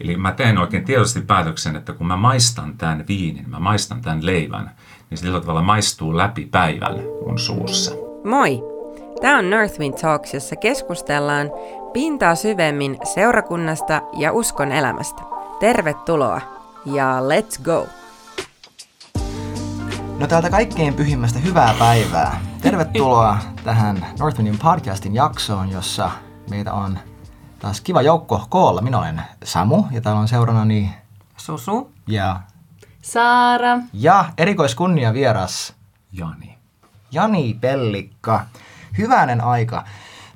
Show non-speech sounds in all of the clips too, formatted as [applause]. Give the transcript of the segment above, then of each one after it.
Eli mä teen oikein tietoisesti päätöksen, että kun mä maistan tämän viinin, mä maistan tämän leivän, niin sillä tavalla maistuu läpi päivän mun suussa. Moi! Tämä on Northwind Talks, jossa keskustellaan pintaa syvemmin seurakunnasta ja uskon elämästä. Tervetuloa ja let's go! No täältä kaikkein pyhimmästä hyvää päivää. Tervetuloa tähän Northwindin podcastin jaksoon, jossa meitä on taas kiva joukko koolla. Minä olen Samu ja täällä on seurannani Susu ja, Saara. ja erikoiskunnia vieras Jani. Jani Pellikka. Hyvänen aika.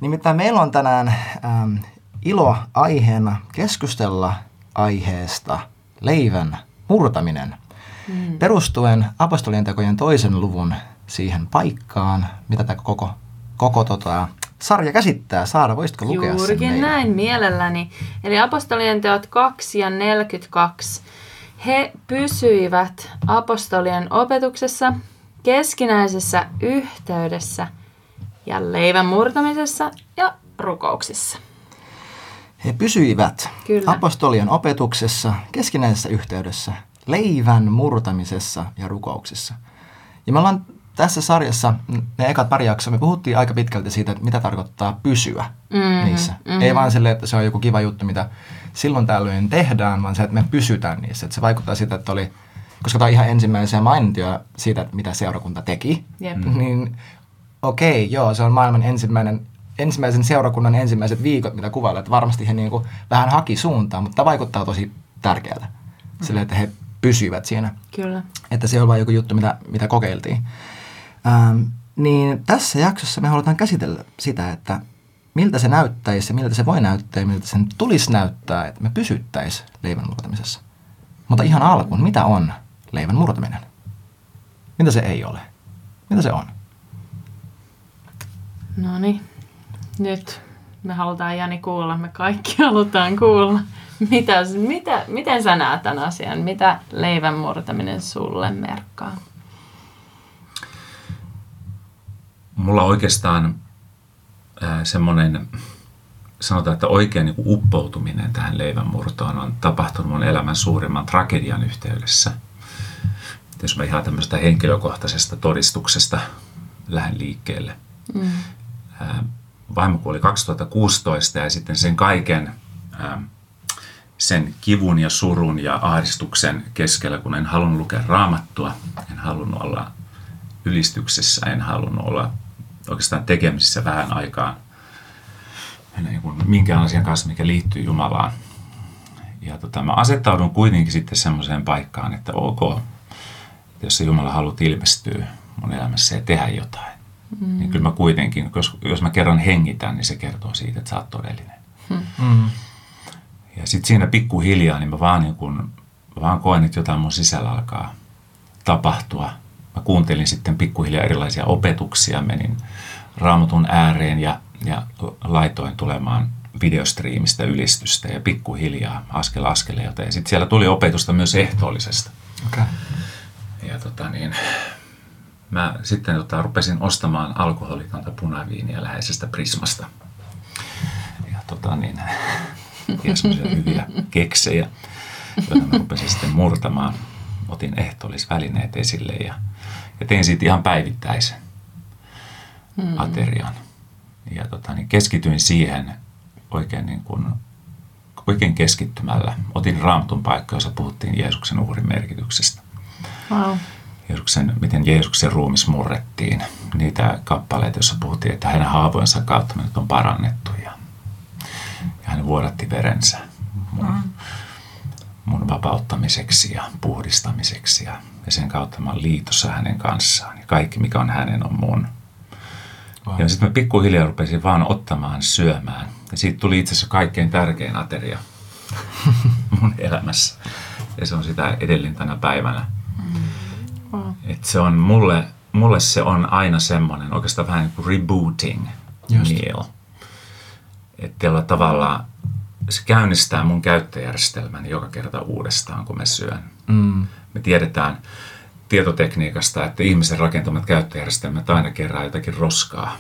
Nimittäin meillä on tänään ähm, ilo aiheena keskustella aiheesta leivän murtaminen. Mm. Perustuen apostolien tekojen toisen luvun siihen paikkaan, mitä tämä koko, koko tota, sarja käsittää. Saara, voisitko lukea sen Juurikin näin mielelläni. Eli apostolien teot 2 ja 42. He pysyivät apostolien opetuksessa, keskinäisessä yhteydessä ja leivän murtamisessa ja rukouksissa. He pysyivät Kyllä. apostolien opetuksessa, keskinäisessä yhteydessä, leivän murtamisessa ja rukouksissa. Ja me ollaan tässä sarjassa, ne ekat pari jaksoa, me puhuttiin aika pitkälti siitä, että mitä tarkoittaa pysyä mm-hmm, niissä. Mm-hmm. Ei vaan silleen, että se on joku kiva juttu, mitä silloin tällöin tehdään, vaan se, että me pysytään niissä. Että se vaikuttaa siitä, että oli, koska tämä on ihan ensimmäisiä mainintoja siitä, että mitä seurakunta teki, Jep. [laughs] niin okei, okay, joo, se on maailman ensimmäinen, ensimmäisen seurakunnan ensimmäiset viikot, mitä kuvailla, että varmasti he niinku vähän haki suuntaan, mutta tämä vaikuttaa tosi tärkeältä. Sille, että he pysyivät siinä. Kyllä. Että se on vain joku juttu, mitä, mitä kokeiltiin. Ähm, niin tässä jaksossa me halutaan käsitellä sitä, että miltä se näyttäisi ja miltä se voi näyttää ja miltä sen tulisi näyttää, että me pysyttäisiin leivän murtamisessa. Mutta ihan alkuun, mitä on leivän murtaminen? Mitä se ei ole? Mitä se on? No niin, nyt me halutaan Jani kuulla, me kaikki [laughs] halutaan kuulla. Mitä, mitä, miten sä näet tämän asian? Mitä leivän murtaminen sulle merkkaa? Mulla oikeastaan semmoinen, sanotaan, että oikein niin uppoutuminen tähän leivänmurtoon on tapahtunut mun elämän suurimman tragedian yhteydessä. Jos mä ihan tämmöisestä henkilökohtaisesta todistuksesta lähden liikkeelle. Mm. Vaimo kuoli 2016 ja sitten sen kaiken sen kivun ja surun ja ahdistuksen keskellä, kun en halunnut lukea raamattua, en halunnut olla ylistyksessä, en halunnut olla oikeastaan tekemisissä vähän aikaa niin kuin minkään asian kanssa, mikä liittyy Jumalaan. Ja tota, mä asettaudun kuitenkin sitten semmoiseen paikkaan, että ok, jos se Jumala haluat ilmestyä mun elämässä ja tehdä jotain, mm. niin kyllä mä kuitenkin, jos, jos mä kerran hengitän, niin se kertoo siitä, että sä oot todellinen. Mm. Ja sitten siinä pikkuhiljaa, niin mä vaan, niin kun, mä vaan koen, että jotain mun sisällä alkaa tapahtua. Mä kuuntelin sitten pikkuhiljaa erilaisia opetuksia, menin raamatun ääreen ja, ja laitoin tulemaan videostriimistä ylistystä ja pikkuhiljaa askel askeleelta. Ja sitten siellä tuli opetusta myös ehtoollisesta. Okay. Ja tota niin, mä sitten tota, rupesin ostamaan alkoholitonta punaviiniä läheisestä Prismasta. Ja tota niin, ja hyviä keksejä, joita mä rupesin sitten murtamaan. Otin ehtoollisvälineet esille ja, ja tein siitä ihan päivittäisen hmm. aterian. Ja tota, niin keskityin siihen oikein, niin kuin, oikein keskittymällä. Otin raamatun paikka, jossa puhuttiin Jeesuksen uhrin merkityksestä. Wow. Jeesuksen, miten Jeesuksen ruumis murrettiin. Niitä kappaleita, joissa puhuttiin, että hänen haavojensa kautta on parannettu ja, ja hän vuodatti verensä mun, mm. Mun vapauttamiseksi ja puhdistamiseksi ja, ja sen kautta mä olen liitossa hänen kanssaan ja kaikki mikä on hänen on mun. Wow. Ja sitten mä pikkuhiljaa rupesin vaan ottamaan syömään ja siitä tuli itse asiassa kaikkein tärkein ateria [laughs] mun elämässä ja se on sitä edelleen tänä päivänä. Wow. Et se on mulle, mulle se on aina semmoinen oikeastaan vähän niin kuin rebooting Just. meal. Että jolla tavalla se käynnistää mun käyttöjärjestelmäni joka kerta uudestaan, kun mä syön. Mm. Me tiedetään tietotekniikasta, että ihmisen rakentamat käyttöjärjestelmät aina kerää jotakin roskaa.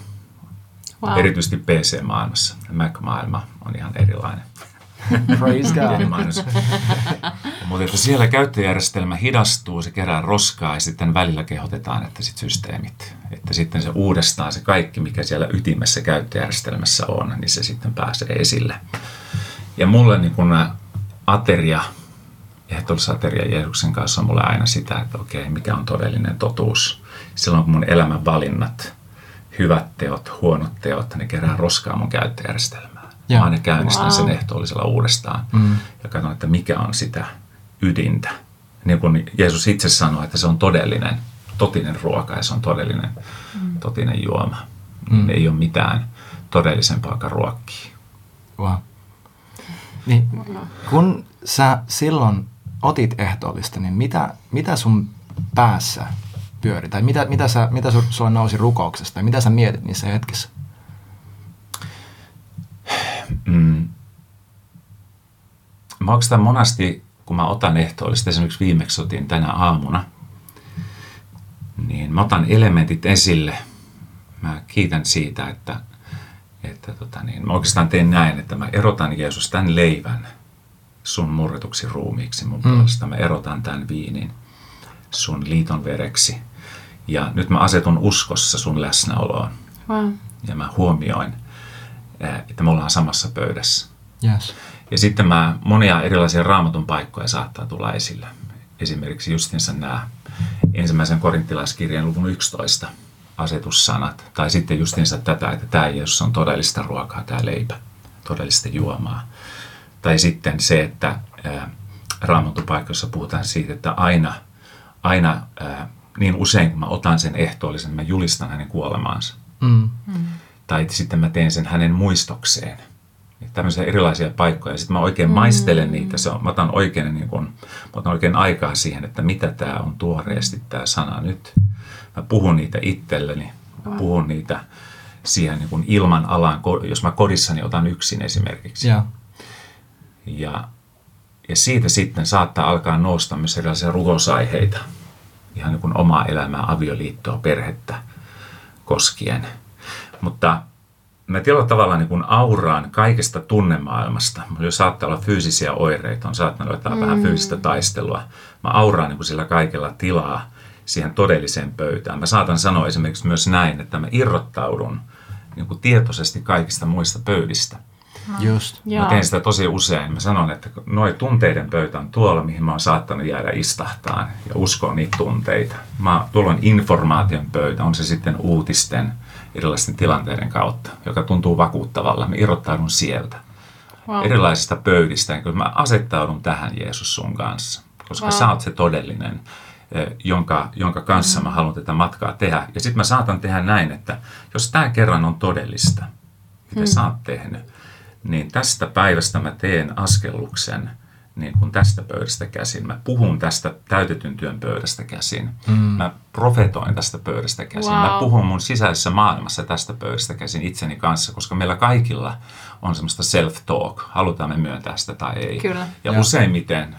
Wow. Erityisesti PC-maailmassa. Mac-maailma on ihan erilainen. Praise God. Mainos. Mutta että siellä käyttöjärjestelmä hidastuu, se kerää roskaa ja sitten välillä kehotetaan, että sit systeemit, että sitten se uudestaan se kaikki, mikä siellä ytimessä käyttöjärjestelmässä on, niin se sitten pääsee esille. Ja mulle niin kun ateria, ehtoollisateria Jeesuksen kanssa on mulle aina sitä, että okei, mikä on todellinen totuus. Silloin kun mun elämän valinnat, hyvät teot, huonot teot, ne kerää roskaa mun käyttöjärjestelmään. Joo. Mä aina käynnistän Wow. sen ehtoollisella uudestaan Mm. ja katson, että mikä on sitä ydintä. Niin kuin Jeesus itse sanoi, että se on todellinen, totinen ruoka ja se on todellinen, totinen juoma. Mm. Ei ole mitään todellisempaa kuin ruokkia. Wow. Niin, kun sä silloin otit ehtoollista, niin mitä, mitä sun päässä pyöri? Tai mitä, mitä, sä, mitä su- sulla nousi rukouksesta? Tai mitä sä mietit niissä hetkissä? Mm. Mä oikeastaan monasti, kun mä otan ehtoollista, esimerkiksi viimeksi otin tänä aamuna, niin mä otan elementit esille. Mä kiitän siitä, että, että tota niin, mä oikeastaan teen näin, että mä erotan Jeesus tämän leivän sun murretuksi ruumiiksi mun Mm. puolesta. Mä erotan tämän viinin sun liiton vereksi. Ja nyt mä asetun uskossa sun läsnäoloon Wow. ja mä huomioin, että me ollaan samassa pöydässä. Yes. Ja sitten mä, monia erilaisia raamatun paikkoja saattaa tulla esille. Esimerkiksi justinsa nämä ensimmäisen korinttilaiskirjan luvun 11 asetussanat. Tai sitten justinsa tätä, että tämä Jeesus on todellista ruokaa, tämä leipä, todellista juomaa. Tai sitten se, että ää, raamatun paikoissa puhutaan siitä, että aina, aina ää, niin usein kun mä otan sen ehtoollisen, mä julistan hänen kuolemaansa Mm. tai sitten mä teen sen hänen muistokseen. Ja Tämmöisiä erilaisia paikkoja. Sitten mä oikein maistelen niitä. Se on, mä, otan oikein, niin kun, mä otan oikein aikaa siihen, että mitä tämä on tuoreesti tämä sana nyt. Mä puhun niitä itselleni. Mä puhun niitä siihen niin kun ilman alaan, jos mä kodissani otan yksin esimerkiksi. Joo. Ja, ja siitä sitten saattaa alkaa nousta myös erilaisia rukousaiheita, ihan niin kuin omaa elämää, avioliittoa, perhettä koskien. Mutta mä tietyllä tavalla niin kuin auraan kaikesta tunnemaailmasta. Mulla jo saattaa olla fyysisiä oireita, on saattanut olla jotain vähän fyysistä taistelua. Mä auraan niin kuin sillä kaikella tilaa siihen todelliseen pöytään. Mä saatan sanoa esimerkiksi myös näin, että mä irrottaudun niin kuin tietoisesti kaikista muista pöydistä. Just. Mä teen sitä tosi usein. Mä sanon, että noi tunteiden pöytä on tuolla, mihin mä oon saattanut jäädä istahtaan ja uskoa niitä tunteita. Mä, tuolla on informaation pöytä, on se sitten uutisten, erilaisten tilanteiden kautta, joka tuntuu vakuuttavalla. Mä irrottaudun sieltä. Wow. Erilaisista pöydistä, niin mä asettaudun tähän Jeesus sun kanssa, koska Wow. sä oot se todellinen, jonka, jonka kanssa mä haluan tätä matkaa tehdä. Ja sitten mä saatan tehdä näin, että jos tämä kerran on todellista, mitä sä oot tehnyt, niin tästä päivästä mä teen askelluksen niin kuin tästä pöydästä käsin. Mä puhun tästä täytetyn työn pöydästä käsin. Mm. Mä profetoin tästä pöydästä käsin. Mä Wow. puhun mun sisäisessä maailmassa tästä pöydästä käsin itseni kanssa, koska meillä kaikilla on semmoista self-talk. Halutaan me myöntää sitä tai ei. Kyllä. Ja Joo. useimmiten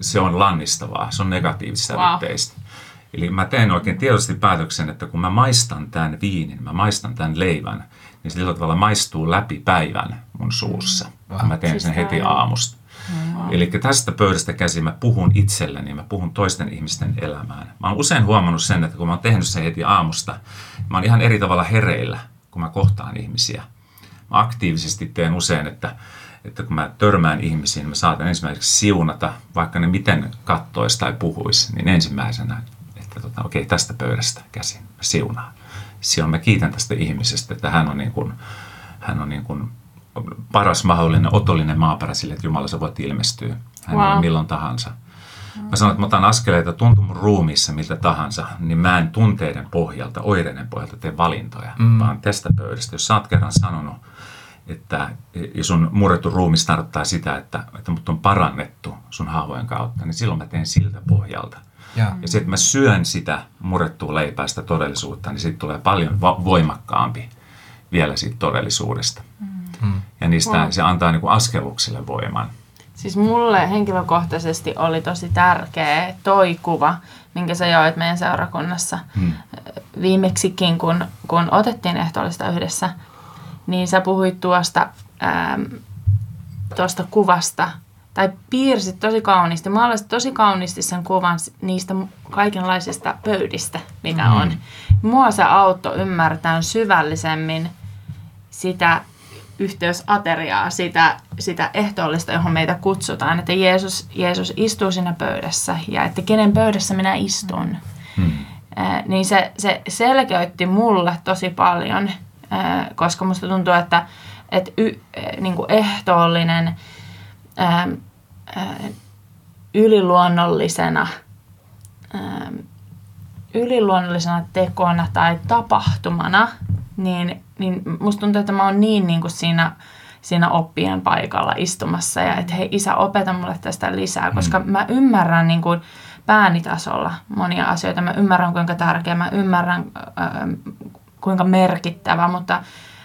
se on lannistavaa, se on negatiivista Wow. yhteistä. Eli mä teen oikein tietoisesti päätöksen, että kun mä maistan tämän viinin, mä maistan tämän leivän, niin se sillä tavalla maistuu läpi päivän mun suussa. Wow. Mä teen Siis sen heti aivan. aamusta. Eli tästä pöydästä käsin mä puhun itselleni, mä puhun toisten ihmisten elämään. Mä oon usein huomannut sen, että kun mä oon tehnyt sen heti aamusta, mä oon ihan eri tavalla hereillä, kun mä kohtaan ihmisiä. Mä aktiivisesti teen usein, että, että kun mä törmään ihmisiin, mä saatan ensimmäiseksi siunata, vaikka ne miten kattois tai puhuis, niin ensimmäisenä, että tota, okei, tästä pöydästä käsin mä siunaan. Silloin mä kiitän tästä ihmisestä, että hän on niin kuin, hän on niin kuin paras mahdollinen otollinen maaperä sille, että Jumala sä voit ilmestyä hänelle Wow. milloin tahansa. Mä sanon, että mä otan askeleita tuntuu mun ruumiissa miltä tahansa, niin mä en tunteiden pohjalta, oireiden pohjalta tee valintoja, mm. vaan tästä pöydästä. Jos sä oot kerran sanonut, että ja sun murrettu ruumis tarkoittaa sitä, että, että mut on parannettu sun haavojen kautta, niin silloin mä teen siltä pohjalta. Joo. Ja sitten mä syön sitä murrettua leipää, sitä todellisuutta, niin siitä tulee paljon va- voimakkaampi vielä siitä todellisuudesta. Mm. Ja niistä Wow. se antaa niin kuin askellukselle voiman. Siis mulle henkilökohtaisesti oli tosi tärkeä toi kuva, minkä sä joit meidän seurakunnassa Hmm. viimeksikin, kun, kun otettiin ehtoollista yhdessä. Niin sä puhuit tuosta, ähm, tuosta kuvasta, tai piirsit tosi kauniisti, maalasit tosi kauniisti sen kuvan niistä kaikenlaisista pöydistä, mitä on. Mua se auttoi ymmärtämään syvällisemmin sitä yhteysateriaa, sitä, sitä ehtoollista, johon meitä kutsutaan, että Jeesus, Jeesus istuu siinä pöydässä ja että kenen pöydässä minä istun. Hmm. Äh, niin se, se selkeytti mulle tosi paljon, koska musta tuntuu, että, että y, äh, niin kuin ehtoollinen äh, äh, yliluonnollisena äh, yliluonnollisena tekona tai tapahtumana, niin, niin musta tuntuu, että mä oon niin, niin kuin siinä, siinä oppien paikalla istumassa ja että hei isä, opeta mulle tästä lisää, koska mm. mä ymmärrän niin kuin päänitasolla monia asioita. Mä ymmärrän, kuinka tärkeä, mä ymmärrän, äh, kuinka merkittävä, mutta,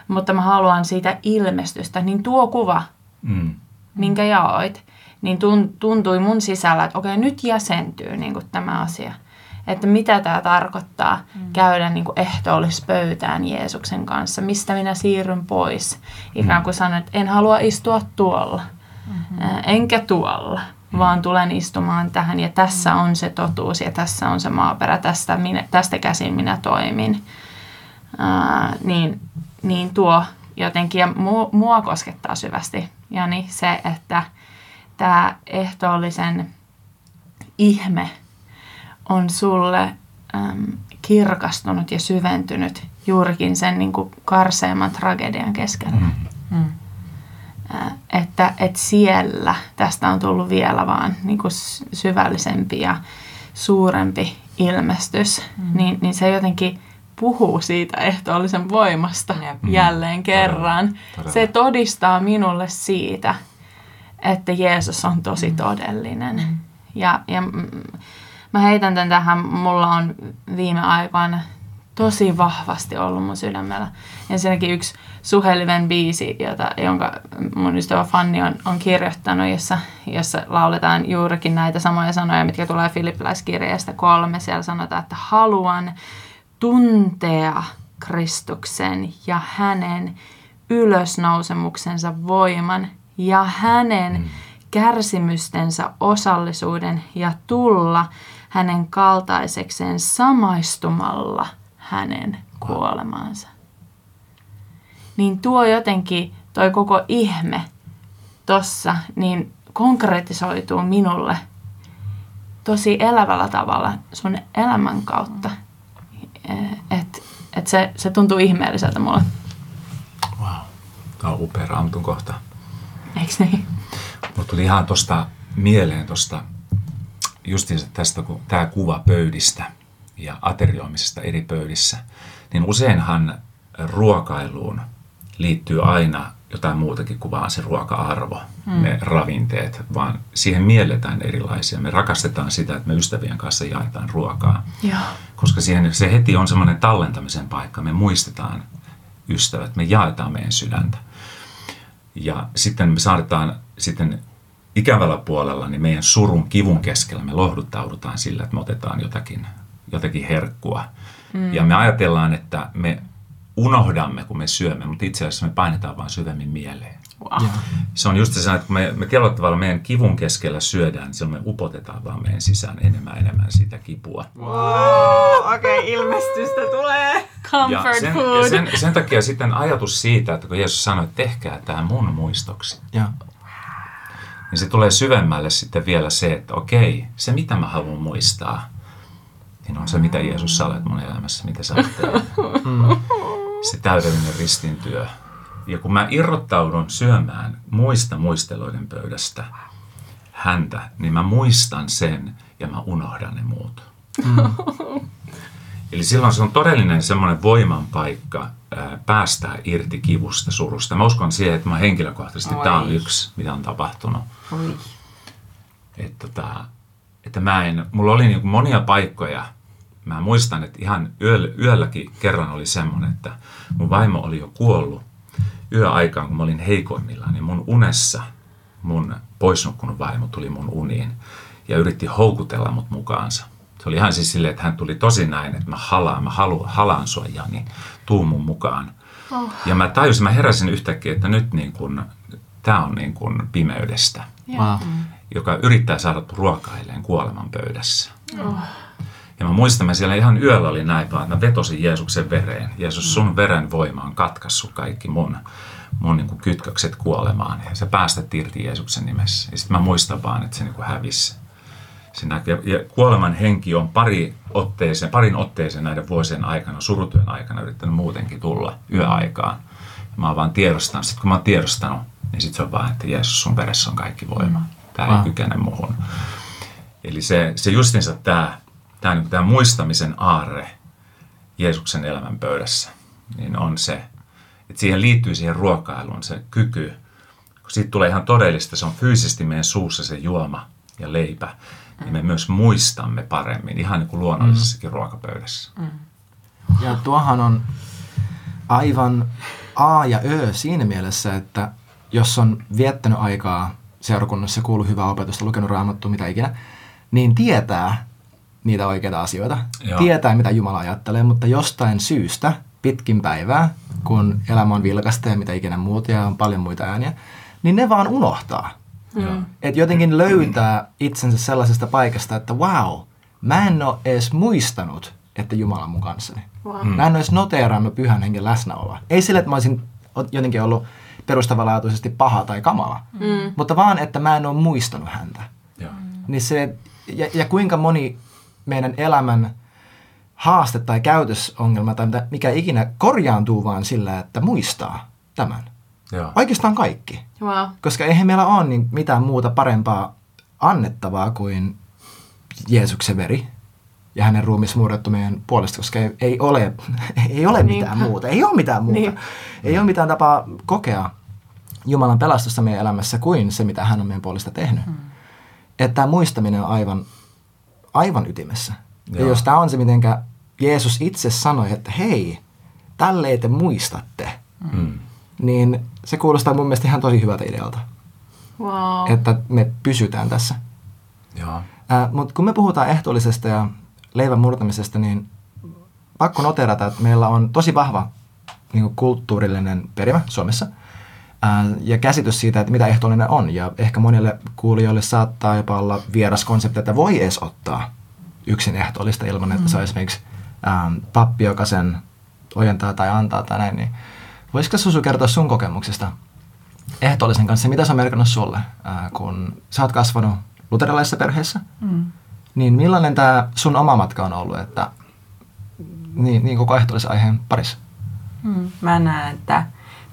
mutta mä haluan siitä ilmestystä. Niin tuo kuva, mm. minkä jaoit, niin tuntui mun sisällä, että okei, nyt jäsentyy niin kuin tämä asia – että mitä tämä tarkoittaa mm. käydä niin kuin ehtoollispöytään Jeesuksen kanssa, mistä minä siirryn pois. Ikään kuin sanoin, että en halua istua tuolla, mm-hmm. enkä tuolla, vaan tulen istumaan tähän ja tässä on se totuus ja tässä on se maaperä, tästä, minä, tästä käsin minä toimin. Ää, niin, niin tuo jotenkin, ja mua, mua koskettaa syvästi, Jani, se, että tämä ehtoollisen ihme on sulle äm, kirkastunut ja syventynyt juurikin sen niin kuin karseimman tragedian keskellä. Mm. Mm. Äh, että, että siellä tästä on tullut vielä vaan niin kuin syvällisempi ja suurempi ilmestys, mm. niin, niin se jotenkin puhuu siitä ehtoollisen voimasta mm. jälleen kerran. Todella, todella. Se todistaa minulle siitä, että Jeesus on tosi mm. todellinen. Mm. Ja, ja mä heitän tämän tähän, mulla on viime aikoina tosi vahvasti ollut mun sydämellä. Ensinnäkin yksi Suheliven biisi, jota, jonka mun ystävä Fanni on, on kirjoittanut, jossa, jossa lauletaan juurikin näitä samoja sanoja, mitkä tulee Filippiläiskirjeestä kolme. Siellä sanotaan, että haluan tuntea Kristuksen ja hänen ylösnousemuksensa voiman ja hänen mm. kärsimystensä osallisuuden ja tulla hänen kaltaisekseen samaistumalla hänen kuolemaansa. Niin tuo jotenkin, toi koko ihme tossa, niin konkretisoituu minulle tosi elävällä tavalla sun elämän kautta. Että et se, se tuntuu ihmeelliseltä mulle. Wow. Tämä on upea raamatun kohta. Eikö niin? Mulla tuli ihan tuosta mieleen tuosta justiinsa tästä, kun tämä kuva pöydistä ja aterioimisesta eri pöydissä, niin useinhan ruokailuun liittyy aina jotain muutakin kuin vaan se ruoka-arvo, mm. ne ravinteet, vaan siihen mielletään erilaisia. Me rakastetaan sitä, että me ystävien kanssa jaetaan ruokaa, ja. koska siihen, se heti on semmoinen tallentamisen paikka. Me muistetaan ystävät, me jaetaan meidän sydäntä. Ja sitten me saadaan sitten ikävällä puolella, niin meidän surun kivun keskellä me lohduttaudutaan sillä, että me otetaan jotakin, jotakin herkkua. Mm. Ja me ajatellaan, että me unohdamme, kun me syömme, mutta itse asiassa me painetaan vain syvemmin mieleen. Wow. Se on just se, että kun me, me tietyllä tavalla meidän kivun keskellä syödään, niin silloin me upotetaan vaan meidän sisään enemmän enemmän sitä kipua. Wow, okei, okay, ilmestystä tulee. Comfort ja sen, food. Ja sen, sen takia sitten ajatus siitä, että kun Jeesus sanoi, että tehkää tämä mun muistoksi. Ja niin se tulee syvemmälle sitten vielä se, että okei, se mitä mä haluan muistaa, niin on se mitä Jeesus sä olet mun elämässä, mitä sä olet Se täydellinen ristintyö. Ja kun mä irrottaudun syömään muista muisteloiden pöydästä häntä, niin mä muistan sen ja mä unohdan ne muut. Mm. [laughs] Eli silloin se on todellinen semmoinen voiman paikka päästää irti kivusta, surusta. Mä uskon siihen, että mä henkilökohtaisesti tämä on yksi, mitä on tapahtunut. Oi. Että, tota, että mä en, mulla oli niin monia paikkoja, mä muistan, että ihan yöllä, yölläkin kerran oli semmoinen, että mun vaimo oli jo kuollut yöaikaan, kun mä olin heikoimmillaan, niin mun unessa mun poisnukkunut vaimo tuli mun uniin ja yritti houkutella mut mukaansa. Se oli ihan siis silleen, että hän tuli tosi näin, että mä halaan, mä halu, halaan sua Jani, tuu mun mukaan. Oh. Ja mä tajusin, mä heräsin yhtäkkiä, että nyt niin kun, tämä on niin kuin pimeydestä, Wow. joka yrittää saada ruokailleen kuoleman pöydässä. Ja mä muistan, mä siellä ihan yöllä oli näin vaan, että mä vetosin Jeesuksen vereen. Jeesus, sun veren voima on katkaissut kaikki mun, mun niin kuin kytkökset kuolemaan. Ja se päästät irti Jeesuksen nimessä. Ja sitten mä muistan vaan, että se niin kuin hävisi. Se näkyy. Ja kuoleman henki on pari otteeseen, parin otteeseen näiden vuosien aikana, surutyön aikana yrittänyt muutenkin tulla yöaikaan. Ja mä oon vaan tiedostanut. Sitten kun mä oon tiedostanut, niin sitten se on vaan, että Jeesus, sun veressä on kaikki voima. Tämä ei Wow. kykene muuhun. Eli se, se justinsa tämä, tämä, niin tämä muistamisen aarre Jeesuksen elämän pöydässä, niin on se, että siihen liittyy siihen ruokailuun se kyky, kun siitä tulee ihan todellista, se on fyysisesti meidän suussa se juoma ja leipä, niin me myös muistamme paremmin, ihan niin kuin luonnollisessakin ruokapöydässä. Ja tuohan on aivan A ja Ö siinä mielessä, että jos on viettänyt aikaa seurakunnassa, kuullut hyvää opetusta, lukenut raamattua, mitä ikinä, niin tietää niitä oikeita asioita. Joo. Tietää, mitä Jumala ajattelee, mutta jostain syystä pitkin päivää, kun elämä on vilkasta ja mitä ikinä muuta ja on paljon muita ääniä, niin ne vaan unohtaa. Mm. Että jotenkin löytää itsensä sellaisesta paikasta, että wow, mä en ole edes muistanut, että Jumala on mun kanssani. Wow. Mä en ole edes noteerannut pyhän hengen läsnäoloa. Ei sille, että mä olisin jotenkin ollut perustavanlaatuisesti paha tai kamala, mm. mutta vaan, että mä en ole muistanut häntä. Joo. Niin se, ja, ja kuinka moni meidän elämän haaste tai käytösongelma tai mitä, mikä ikinä korjaantuu vaan sillä, että muistaa tämän. Joo. Oikeastaan kaikki. Wow. Koska eihän meillä ole niin mitään muuta parempaa annettavaa kuin Jeesuksen veri ja hänen ruumis murrettu meidän puolesta, koska ei, ei ole, [laughs] ei ole mitään Niinpä. muuta. Ei ole mitään muuta. Niin. Ei ole mitään tapaa kokea Jumalan pelastusta meidän elämässä kuin se, mitä hän on meidän puolesta tehnyt. Hmm. Että tämä muistaminen on aivan, aivan ytimessä. Ja Joo. jos tämä on se, mitenkä Jeesus itse sanoi, että hei, tälleen te muistatte, Mm. niin se kuulostaa mun mielestä ihan tosi hyvältä idealta Wow. että me pysytään tässä. Joo. Ää, Mutta kun me puhutaan ehtoollisesta ja leivän murtamisesta, niin pakko noterata, että meillä on tosi vahva niin kuin kulttuurillinen perimä Suomessa ja käsitys siitä, että mitä ehtoollinen on. Ja ehkä monille kuulijoille saattaa jopa olla vieras konsepti, että voi edes ottaa yksin ehtoollista ilman, että se on esimerkiksi ää, pappi, joka sen ojentaa tai antaa tai näin. Niin voisiko Susu kertoa sun kokemuksesta ehtoollisen kanssa, mitä se on merkannut sulle, ää, kun sä oot kasvanut luterilaisessa perheessä, Mm. niin millainen tämä sun oma matka on ollut, että niin, niin koko ehtoollisen aiheen parissa? Mm. Mä näen, että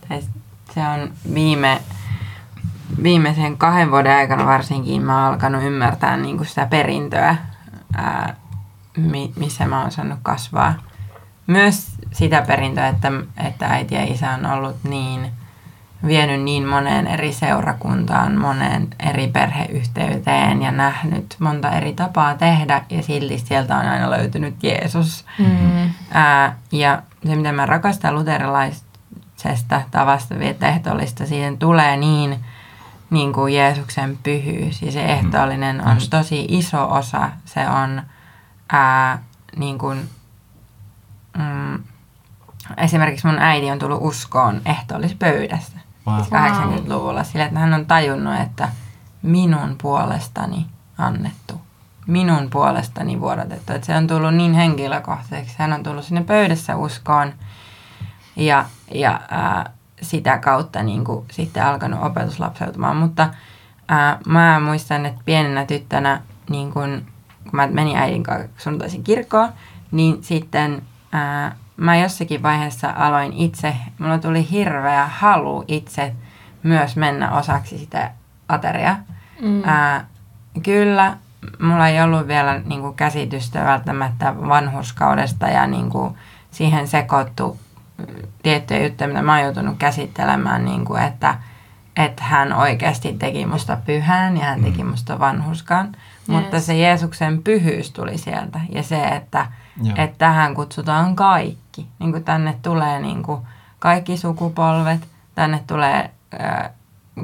tai se on viime, viimeisen kahden vuoden aikana varsinkin mä oon alkanut ymmärtää niin kuin sitä perintöä, ää, mi, missä mä oon saanut kasvaa. Myös sitä perintöä, että, että äiti ja isä on ollut niin, vienyt niin moneen eri seurakuntaan, moneen eri perheyhteyteen ja nähnyt monta eri tapaa tehdä ja silti sieltä on aina löytynyt Jeesus. Mm. Ää, ja se, mitä mä rakastan luterilaisesta tavasta viettää ehtoollista, siihen tulee niin, niin kuin Jeesuksen pyhyys. Ja se ehtoollinen on tosi iso osa. Se on ää, niin kuin, mm, esimerkiksi mun äiti on tullut uskoon ehtoollispöydästä Wow. 80-luvulla sillä, että hän on tajunnut, että minun puolestani annettu, minun puolestani vuodatettu. Että se on tullut niin henkilökohtaiseksi. Hän on tullut sinne pöydässä uskoon ja, ja ää, sitä kautta niin kuin, sitten alkanut opetus lapseutumaan. Mutta ää, mä muistan, että pienenä tyttönä, niin kun, kun mä menin äidin kanssa sunnuntaisin kirkkoon, niin sitten ää, mä jossakin vaiheessa aloin itse, mulla tuli hirveä halu itse myös mennä osaksi sitä ateriaa. Mm. Ää, kyllä, mulla ei ollut vielä niin kuin, käsitystä välttämättä vanhuskaudesta ja niin kuin, siihen sekoittu tiettyjä juttuja, mitä mä oon joutunut käsittelemään, niin kuin, että, että hän oikeasti teki musta pyhän ja hän teki musta vanhuskan. Mutta Yes. se Jeesuksen pyhyys tuli sieltä ja se, että, Joo. että tähän kutsutaan kaikki. Niin kuin tänne tulee niin kuin kaikki sukupolvet, tänne tulee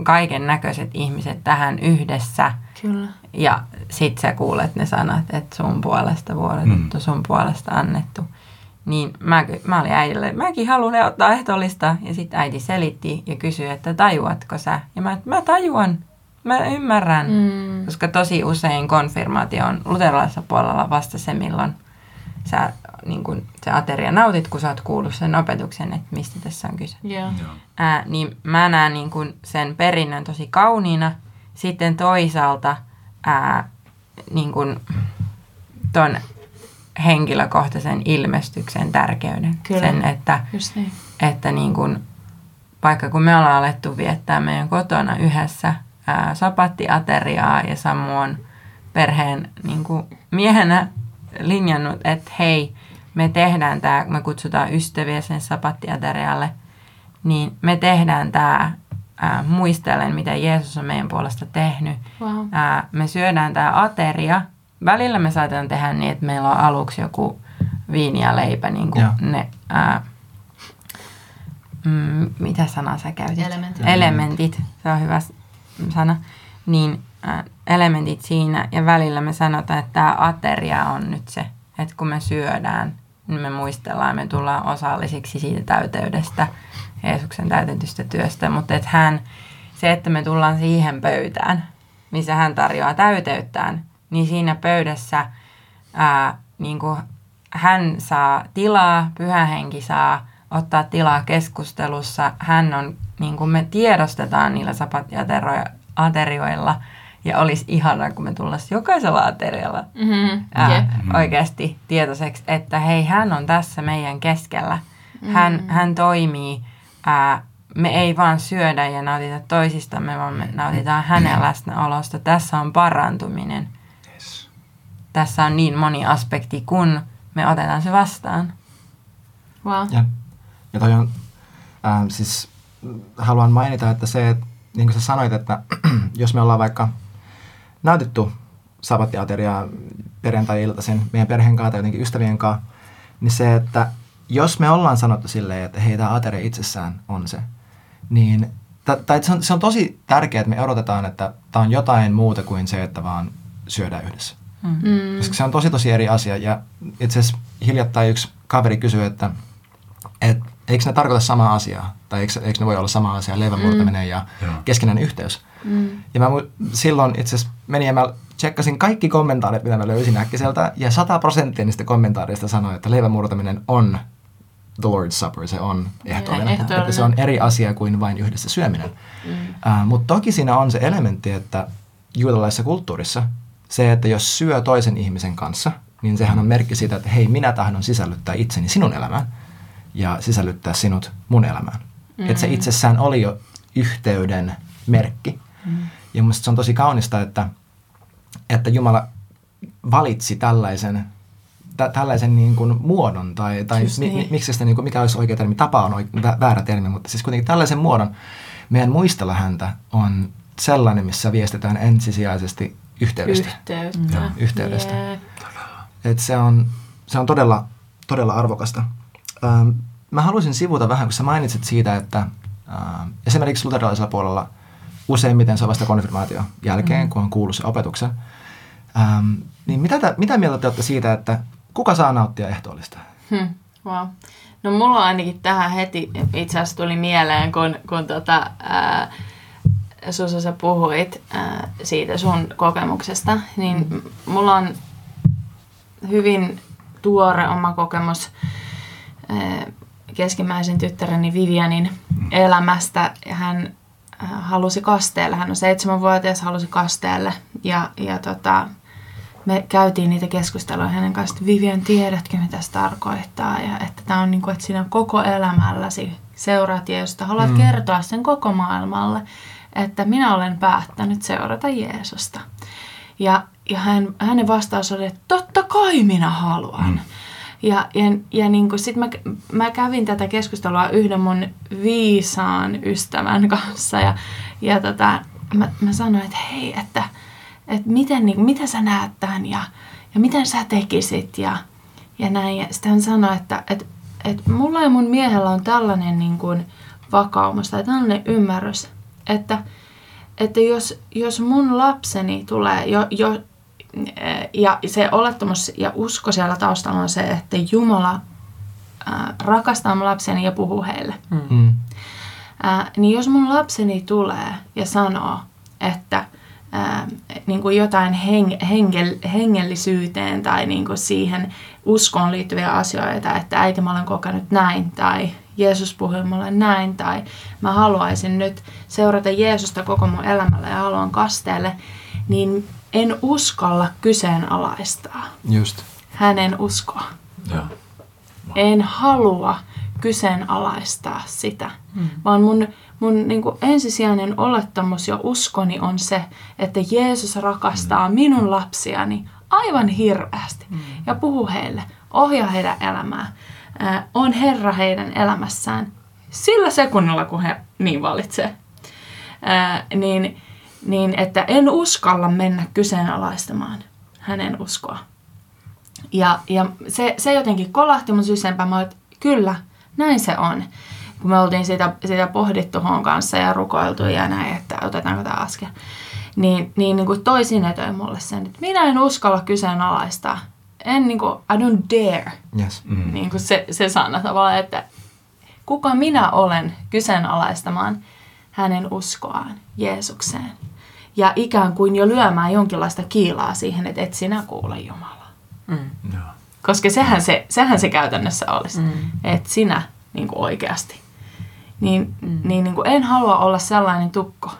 kaiken näköiset ihmiset tähän yhdessä. Kyllä. Ja sit sä kuulet ne sanat, että sun puolesta vuodatettu, Mm. sun puolesta annettu. Niin mä, mä olin äidille, mäkin haluan ottaa ehtoollista. Ja sitten äiti selitti ja kysyi, että tajuatko sä? Ja mä, mä tajuan, mä ymmärrän. Mm. Koska tosi usein konfirmaatio on luterilaisella puolella vasta se, milloin sä niin kun, se ateria nautit, kun sä oot kuullut sen opetuksen, että mistä tässä on kyse. Joo. Joo. Ää, niin mä näen niin kun sen perinnön tosi kauniina. Sitten toisaalta ää, niin kun, ton henkilökohtaisen ilmestyksen tärkeyden. Kyllä. Sen, että, Just niin. että niin kun, vaikka kun me ollaan alettu viettää meidän kotona yhdessä ää, sapattiateriaa ja Samu on perheen niin kun, miehenä linjannut, että hei, me tehdään tämä, me kutsutaan ystäviä sen sapattiaterialle, niin me tehdään tämä muistellen, mitä Jeesus on meidän puolesta tehnyt. Wow. Ää, me syödään tämä ateria. Välillä me saatetaan tehdä niin, että meillä on aluksi joku viini ja leipä, niin kuin Joo. ne, ää, mm, mitä sanaa sä käytit? Elementit. Elementit, se on hyvä sana. Niin ää, elementit siinä ja välillä me sanotaan, että tämä ateria on nyt se, että kun me syödään, niin me muistellaan me tullaan osallisiksi siitä täyteydestä, Jeesuksen täytetystä työstä, mutta että hän, se, että me tullaan siihen pöytään, missä hän tarjoaa täyteyttään, niin siinä pöydässä ää, niin kuin hän saa tilaa, pyhä henki saa ottaa tilaa keskustelussa. Hän on, niin kuin me tiedostetaan niillä sapattiaterioilla, ja olisi ihanaa, kun me tullaisiin jokaisella aterialla Mm-hmm. ää, Jep. oikeasti tietoiseksi, että hei, hän on tässä meidän keskellä. Hän, Mm. hän toimii. Ää, me ei vaan syödä ja nautita toisistamme, vaan me nautitaan hänen läsnäolosta. Tässä on parantuminen. Tässä on niin moni aspekti, kun me otetaan se vastaan. Wow. Ja, ja toi on, ähm, siis haluan mainita, että se, että niin kuin sä sanoit, että [clears throat] jos me ollaan vaikka nautittu sabattiateriaa perjantai-iltaisin meidän perheen kanssa tai jotenkin ystävien kanssa, niin se, että jos me ollaan sanottu silleen, että hei, tämä ateria itsessään on se, niin tai se on, se on tosi tärkeää, että me odotetaan, että tämä on jotain muuta kuin se, että vaan syödään yhdessä. Mm. Koska se on tosi tosi eri asia. Ja itse asiassa hiljattain yksi kaveri kysyi, että et, eikö ne tarkoita samaa asiaa? Tai eikö, eikö ne voi olla sama asia, leivän murtaminen ja Joo. keskinäinen yhteys? Mm. Ja mä silloin itse asiassa menin ja mä tsekkasin kaikki kommentaarit, mitä mä löysin äkkiseltä, ja 100 prosenttia niistä kommentaarista sanoi, että leivän murtaminen on the Lord's Supper, se on ehtoollinen. ehtoollinen. Että se on eri asia kuin vain yhdessä syöminen. Mm. Uh, Mutta toki siinä on se elementti, että juutalaisessa kulttuurissa se, että jos syö toisen ihmisen kanssa, niin sehän on merkki siitä, että hei, minä tahdon sisällyttää itseni sinun elämään ja sisällyttää sinut mun elämään. Mm. Että se itsessään oli jo yhteyden merkki. Mm. Ja musta se on tosi kaunista, että, että Jumala valitsi tällaisen, tä, tällaisen niin kuin muodon, tai, tai Just mi, niin. mi, miksi sitä, niin kuin, mikä olisi oikea termi, tapa on oike, vä, väärä termi, mutta siis kuitenkin tällaisen muodon meidän muistella häntä on sellainen, missä viestitään ensisijaisesti yhteydestä. Yhteyttä. Joo, yhteydestä. Jep. Et se on, se on todella, todella arvokasta. Ähm, mä haluaisin sivuta vähän, kun sä mainitsit siitä, että ähm, esimerkiksi luterilaisella puolella useimmiten se on vasta konfirmaatio jälkeen, mm. kun on kuullut se opetuksen. Ähm, niin mitä, te, mitä mieltä te olette siitä, että kuka saa nauttia ehtoollista? Hmm, wow. No mulla ainakin tähän heti itse asiassa tuli mieleen, kun, kun tota, ää, Susa sä puhuit ää, siitä sun kokemuksesta, niin mm. mulla on hyvin tuore oma kokemus ää, keskimmäisen tyttäreni Vivianin elämästä. Ja Hän ää, halusi kasteelle, hän on seitsemänvuotias, halusi kasteelle ja, ja tota, me käytiin niitä keskusteluja hänen kanssaan, että Vivian, tiedätkö mitä se tarkoittaa? Ja että tämä on niin kuin, että sinä koko elämälläsi seuraat Jeesusta. Haluat mm. kertoa sen koko maailmalle, että minä olen päättänyt seurata Jeesusta. Ja, ja hän, hänen vastaus oli, että totta kai minä haluan. Mm. Ja, ja, ja niin kuin sit mä, mä kävin tätä keskustelua yhden mun viisaan ystävän kanssa ja, ja tota, mä, mä sanoin, että hei, että, että miten, niin, mitä sä näet tämän ja, ja miten sä tekisit ja, ja näin. Ja sitten hän sanoi, että, että, että mulla ja mun miehellä on tällainen niin kuin vakaumus tai tällainen ymmärrys, että, että jos, jos mun lapseni tulee jo, jo, ja se olettamus ja usko siellä taustalla on se, että Jumala rakastaa mun lapseni ja puhua heille. Mm. Ää, niin jos mun lapseni tulee ja sanoo, että ää, niin kuin jotain heng, hengel, hengellisyyteen tai niin kuin siihen uskoon liittyviä asioita, että äiti mä olen kokenut näin tai Jeesus puhui mulle näin tai mä haluaisin nyt seurata Jeesusta koko mun elämällä ja haluan kasteelle, niin en uskalla kyseenalaistaa Just. hänen uskoa. Joo. En halua kyseenalaistaa sitä, mm. vaan mun, mun niin kuin ensisijainen olettamus ja uskoni on se, että Jeesus rakastaa mm. minun lapsiani aivan hirveästi mm. ja puhuu heille, ohjaa heidän elämää, äh, on Herra heidän elämässään sillä sekunnilla, kun he niin valitsee. Äh, niin, niin että en uskalla mennä kyseenalaistamaan hänen uskoa. Ja, ja se, se jotenkin kolahti mun sysempään. Mä että kyllä, näin se on. Kun me oltiin sitä, sitä pohdittu Hon kanssa ja rukoiltu ja näin, että otetaanko tämä askel. Niin, niin, niin kuin toi sinetöi mulle sen, että minä en uskalla kyseenalaistaa. En niin kuin, I don't dare. Yes. Mm. Niin kuin se, se sana tavallaan, että kuka minä olen kyseenalaistamaan hänen uskoaan Jeesukseen. Ja ikään kuin jo lyömään jonkinlaista kiilaa siihen, että et sinä kuule Jumalaa. Mm. Joo. Koska sehän se, sehän se käytännössä olisi, Mm. että sinä niin kuin oikeasti. Niin, mm. niin, niin kuin en halua olla sellainen tukko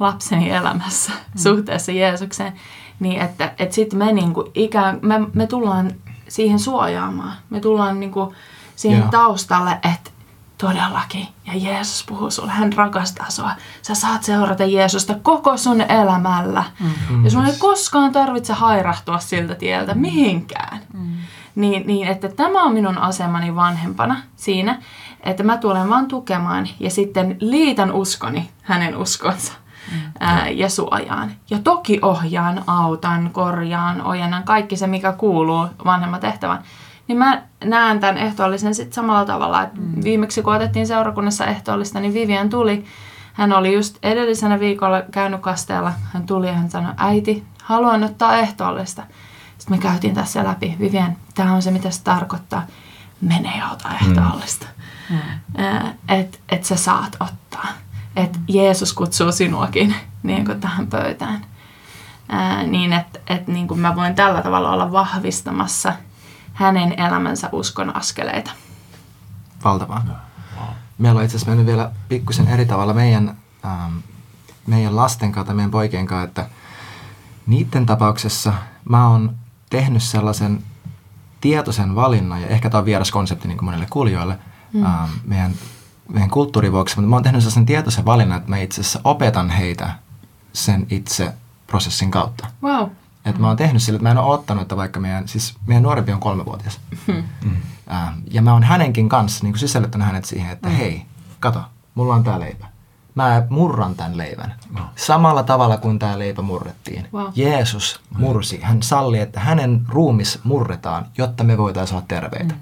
lapseni elämässä mm. suhteessa Jeesukseen, niin että, että sitten me, niin kuin ikään, me, me tullaan siihen suojaamaan. Me tullaan niin kuin siihen Joo. taustalle, että todellakin, ja Jeesus puhuu sulle, hän rakastaa sua. Sä saat seurata Jeesusta koko sun elämällä. Mm. Ja sun ei koskaan tarvitse hairahtua siltä tieltä mihinkään. Mm. Niin, niin, että tämä on minun asemani vanhempana siinä, että mä tulen vaan tukemaan ja sitten liitän uskoni hänen uskonsa. Ää, ja suojaan. Ja toki ohjaan, autan, korjaan, ojennan, kaikki se, mikä kuuluu vanhemman tehtävän. Niin mä näen tämän ehtoollisen sitten samalla tavalla. mm. Viimeksi kun otettiin seurakunnassa ehtoollista, niin Vivian tuli. Hän oli just edellisenä viikolla käynyt kasteella. Hän tuli ja hän sanoi, äiti, haluan ottaa ehtoollista. Sitten me käytiin tässä läpi. Vivian, tämä on se, mitä se tarkoittaa. Mene ja ota ehtoollista. Mm. Että et sä saat ottaa. Että Jeesus kutsuu sinuakin [laughs] niin kuin tähän pöytään. Ää, niin, että et, niin kuin mä voin tällä tavalla olla vahvistamassa hänen elämänsä uskon askeleita. Valtavaa. Meillä on itse asiassa mennyt vielä pikkusen eri tavalla meidän, ähm, meidän lasten kanssa, meidän poikien kanssa, että niiden tapauksessa mä oon tehnyt sellaisen tietoisen valinnan, ja ehkä tämä on vieras konsepti niin kuin monille kuulijoille mm. ähm, meidän, meidän kulttuurin vuoksi, mutta mä oon tehnyt sellaisen tietoisen valinnan, että mä itse asiassa opetan heitä sen itse prosessin kautta. Wow. Että mä oon tehnyt sillä, että mä en ole ottanut, että vaikka meidän, siis meidän nuorempi on kolmevuotias. Hmm. Ää, ja mä oon hänenkin kanssa niin sisällyttänyt hänet siihen, että hei, kato, mulla on tää leipä. Mä murran tämän leivän. Wow. Samalla tavalla kuin tämä leipä murrettiin. Wow. Jeesus mursi. Hän salli, että hänen ruumis murretaan, jotta me voitaisiin olla terveitä. Mm.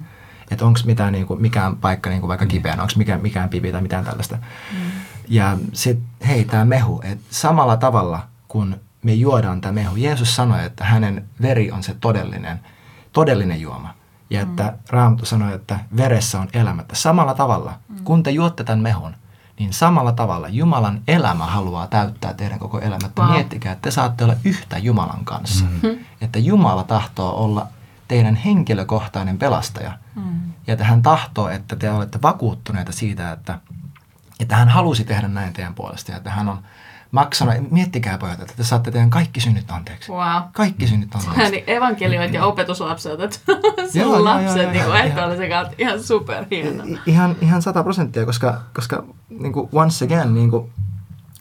Että onko mitään, niin kuin, mikään paikka niin kuin vaikka kipeänä, onko mikään, mikään pipi tai mitään tällaista. Mm. Ja sitten, hei, tämä mehu, että samalla tavalla kun me juodaan tämä mehu, Jeesus sanoi, että hänen veri on se todellinen, todellinen juoma. Ja että mm. Raamattu sanoi, että veressä on elämättä. Samalla tavalla, mm. kun te juotte tämän mehun, niin samalla tavalla Jumalan elämä haluaa täyttää teidän koko elämät. Wow. Miettikää, että te saatte olla yhtä Jumalan kanssa. Mm. Että Jumala tahtoo olla teidän henkilökohtainen pelastaja. Mm. Ja että hän tahtoo, että te olette vakuuttuneita siitä, että, että hän halusi tehdä näin teidän puolesta. Ja että hän on maksanut, miettikää pojat, että te saatte teidän kaikki synnit anteeksi. Wow. Kaikki synnit anteeksi. Niin evankelioit ja opetuslapset, että [laughs] sun lapset niin kuin joo. ehtoollisen kautta ihan superhieno. Ihan, ihan sata prosenttia, koska, koska niin kuin once again, niin kuin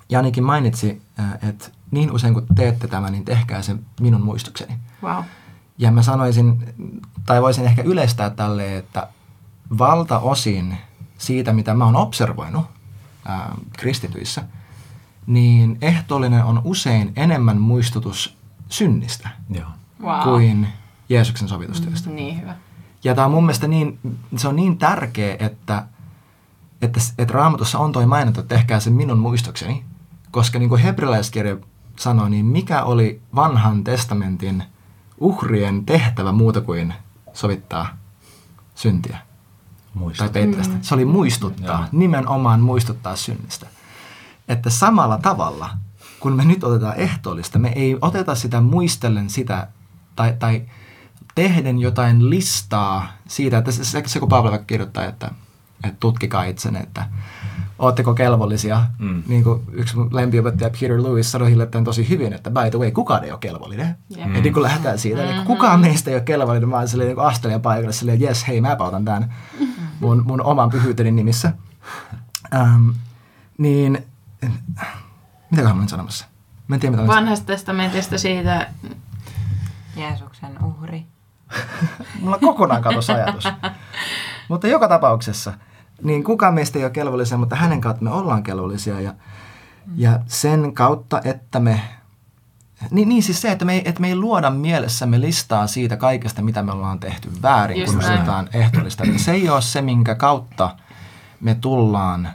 Janikin mainitsi, että niin usein kun teette tämän, niin tehkää se minun muistukseni. Wow. Ja mä sanoisin, tai voisin ehkä yleistää tälle, että valtaosin siitä, mitä mä oon observoinut ää, kristityissä, niin ehtoollinen on usein enemmän muistutus synnistä Joo. Wow. kuin Jeesuksen sovitustyöstä. Niin hyvä. Ja tämä on mun mielestä niin, se on niin tärkeä, että, että, että raamatussa on toi maininta, että tehkää se minun muistokseni. Koska niin kuin hebrealaiskirja sanoo, niin mikä oli vanhan testamentin uhrien tehtävä muuta kuin sovittaa syntiä? Muistuttaa. Tai Petrasta. Se oli muistuttaa, Joo. nimenomaan muistuttaa synnistä. Että samalla tavalla, kun me nyt otetaan ehtoollista, me ei oteta sitä muistellen sitä, tai, tai tehden jotain listaa siitä, että se, se, se kun Paavali vaikka kirjoittaa, että, että tutkikaa itsenne, että ootteko kelvollisia. Mm. Niin kuin yksi mun lempiopettaja Peter Lewis sanoi hiljattain tosi hyvin, että by the way, kukaan ei ole kelvollinen. Jep. Mm. Ja niin kun lähdetään siitä, mm-hmm. niin kukaan meistä ei ole kelvollinen, mä oon silleen niin astelijan paikalla silleen, yes, hei, mä otan tämän mun, mun oman pyhyyteni nimissä. Ähm, niin, mitä mä olin sanomassa? Mä en tiedä, mitä Vanhasta testamentista siitä, Jeesuksen uhri. [laughs] Mulla kokonaan katosi ajatus. mutta joka tapauksessa, niin kukaan meistä ei ole kelvollisia, mutta hänen kautta me ollaan kelvollisia. Ja, ja sen kautta, että me... Niin, niin siis se, että me, ei, että me ei luoda mielessämme listaa siitä kaikesta, mitä me ollaan tehty väärin, Just kun me otetaan ehtoollista. Että Se ei ole se, minkä kautta me tullaan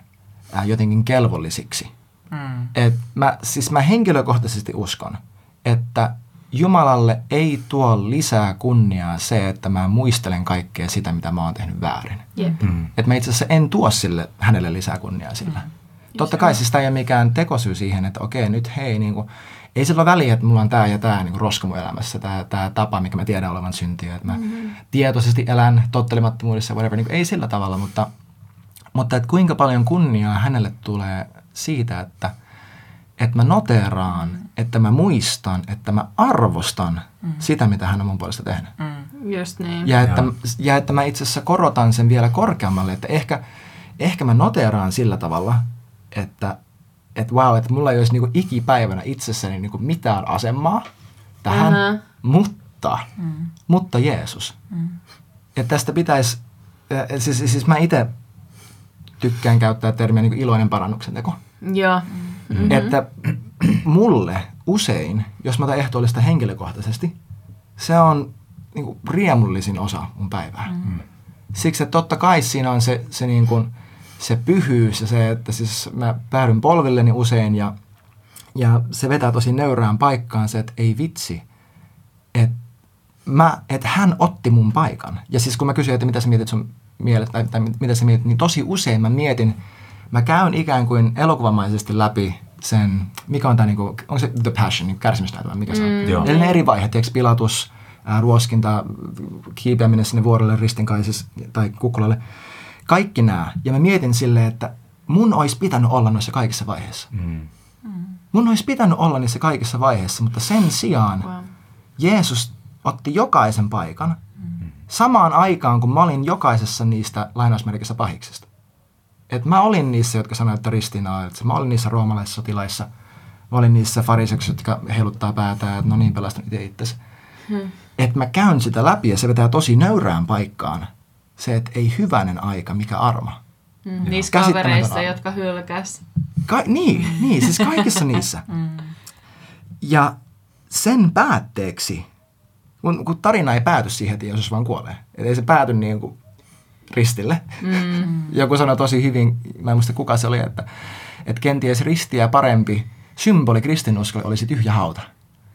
äh, jotenkin kelvollisiksi. Mm. Et mä, siis mä henkilökohtaisesti uskon, että Jumalalle ei tuo lisää kunniaa se, että mä muistelen kaikkea sitä, mitä mä oon tehnyt väärin. jep. Mm. Että mä itse asiassa en tuo sille, hänelle lisää kunniaa sillä. Mm. Totta kai siis tämä ei ole mikään tekosyy siihen, että okei nyt hei, niin kuin, ei sillä ole väliä, että mulla on tämä ja tämä niin roska mun elämässä, tämä, tämä tapa, mikä mä tiedän olevan syntiä, että mä mm-hmm. tietoisesti elän tottelemattomuudessa, whatever, niin kuin, ei sillä tavalla, mutta, mutta että kuinka paljon kunniaa hänelle tulee siitä, että, että mä noteeraan, että mä muistan, että mä arvostan mm. sitä, mitä hän on mun puolesta tehnyt. Mm. Just niin. Ja että, ja että mä itse asiassa korotan sen vielä korkeammalle, että ehkä, ehkä mä noteeraan sillä tavalla, että että wow, että mulla ei olisi niinku ikipäivänä itsessäni niinku mitään asemaa tähän, Aha. mutta, Mm. mutta Jeesus. Mm. Että tästä pitäisi, siis, siis mä itse tykkään käyttää termiä niinku iloinen parannuksen teko. Joo. Mm-hmm. Että mulle usein, jos mä otan ehtoollista henkilökohtaisesti, se on niin kuin riemullisin osa mun päivää. Mm. Siksi, että totta kai siinä on se, se, niin kuin, se pyhyys ja se, että siis mä päädyn polvilleni usein ja, ja se vetää tosi nöyrään paikkaan se, että ei vitsi, että mä, että hän otti mun paikan. Ja siis kun mä kysyin, että mitä sä mietit sun mielessä, tai, tai mitä sä mietit, niin tosi usein mä mietin, mä käyn ikään kuin elokuvamaisesti läpi sen, mikä on tämä, niinku, onko se The Passion, niin kärsimysnäytelmä, mikä se on? Joo. Eli ne eri vaiheet, tiedätkö, pilatus, ää, ruoskinta, kiipeäminen sinne vuorelle ristinkaisessa tai kukkulalle. Kaikki nämä. Ja mä mietin silleen, että mun olisi pitänyt olla noissa kaikissa vaiheissa. Mm. Mun olisi pitänyt olla niissä kaikissa vaiheissa, mutta sen sijaan Wow. Jeesus otti jokaisen paikan samaan aikaan, kun mä olin jokaisessa niistä lainausmerkissä pahiksista. Et mä olin niissä, jotka sanoivat, että ristinaa, että mä olin niissä roomalaisissa sotilaissa, mä olin niissä fariseuksissa, jotka heiluttaa päätään, että no niin, pelastan itse itsesi. Hmm. Että mä käyn sitä läpi ja se vetää tosi nöyrään paikkaan. Se, että ei hyvänen aika, mikä arma. Mm. Niissä kavereissa, armo. jotka hylkäs. Ka- niin, niin, siis kaikissa niissä. [laughs] Ja sen päätteeksi, kun, kun tarina ei pääty siihen, että Jeesus vaan kuolee. Et ei se pääty niin kuin ristille. Mm. Joku sanoi tosi hyvin, mä en muista kuka se oli, että, että kenties ristiä parempi symboli kristinuskolle olisi tyhjä hauta.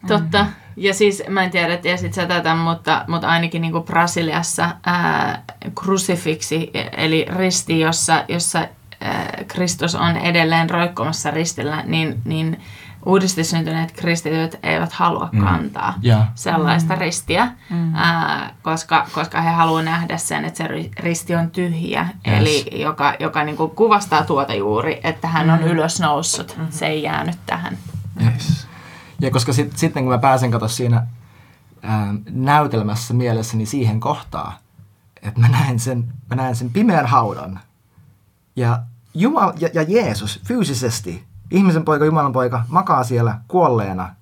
Totta. Ja siis, mä en tiedä, tiesit sä tätä, mutta, mutta ainakin niin kuin Brasiliassa ää, krusifiksi, eli risti, jossa, jossa ää, Kristus on edelleen roikkumassa ristillä, niin, niin uudesti syntyneet kristityt eivät halua Mm. kantaa Ja. sellaista ristiä, ää, koska, koska he haluavat nähdä sen, että se ri- risti on tyhjä, Yes. eli joka, joka niin kuin kuvastaa tuota juuri, että hän on ylös noussut, se ei jäänyt tähän. Yes. Ja koska sit, sitten kun mä pääsen kato siinä ää, näytelmässä mielessäni siihen kohtaan, että mä näen sen, mä näen sen pimeän haudan. Ja, Jumal, ja, ja Jeesus fyysisesti, ihmisen poika, Jumalan poika, makaa siellä kuolleena.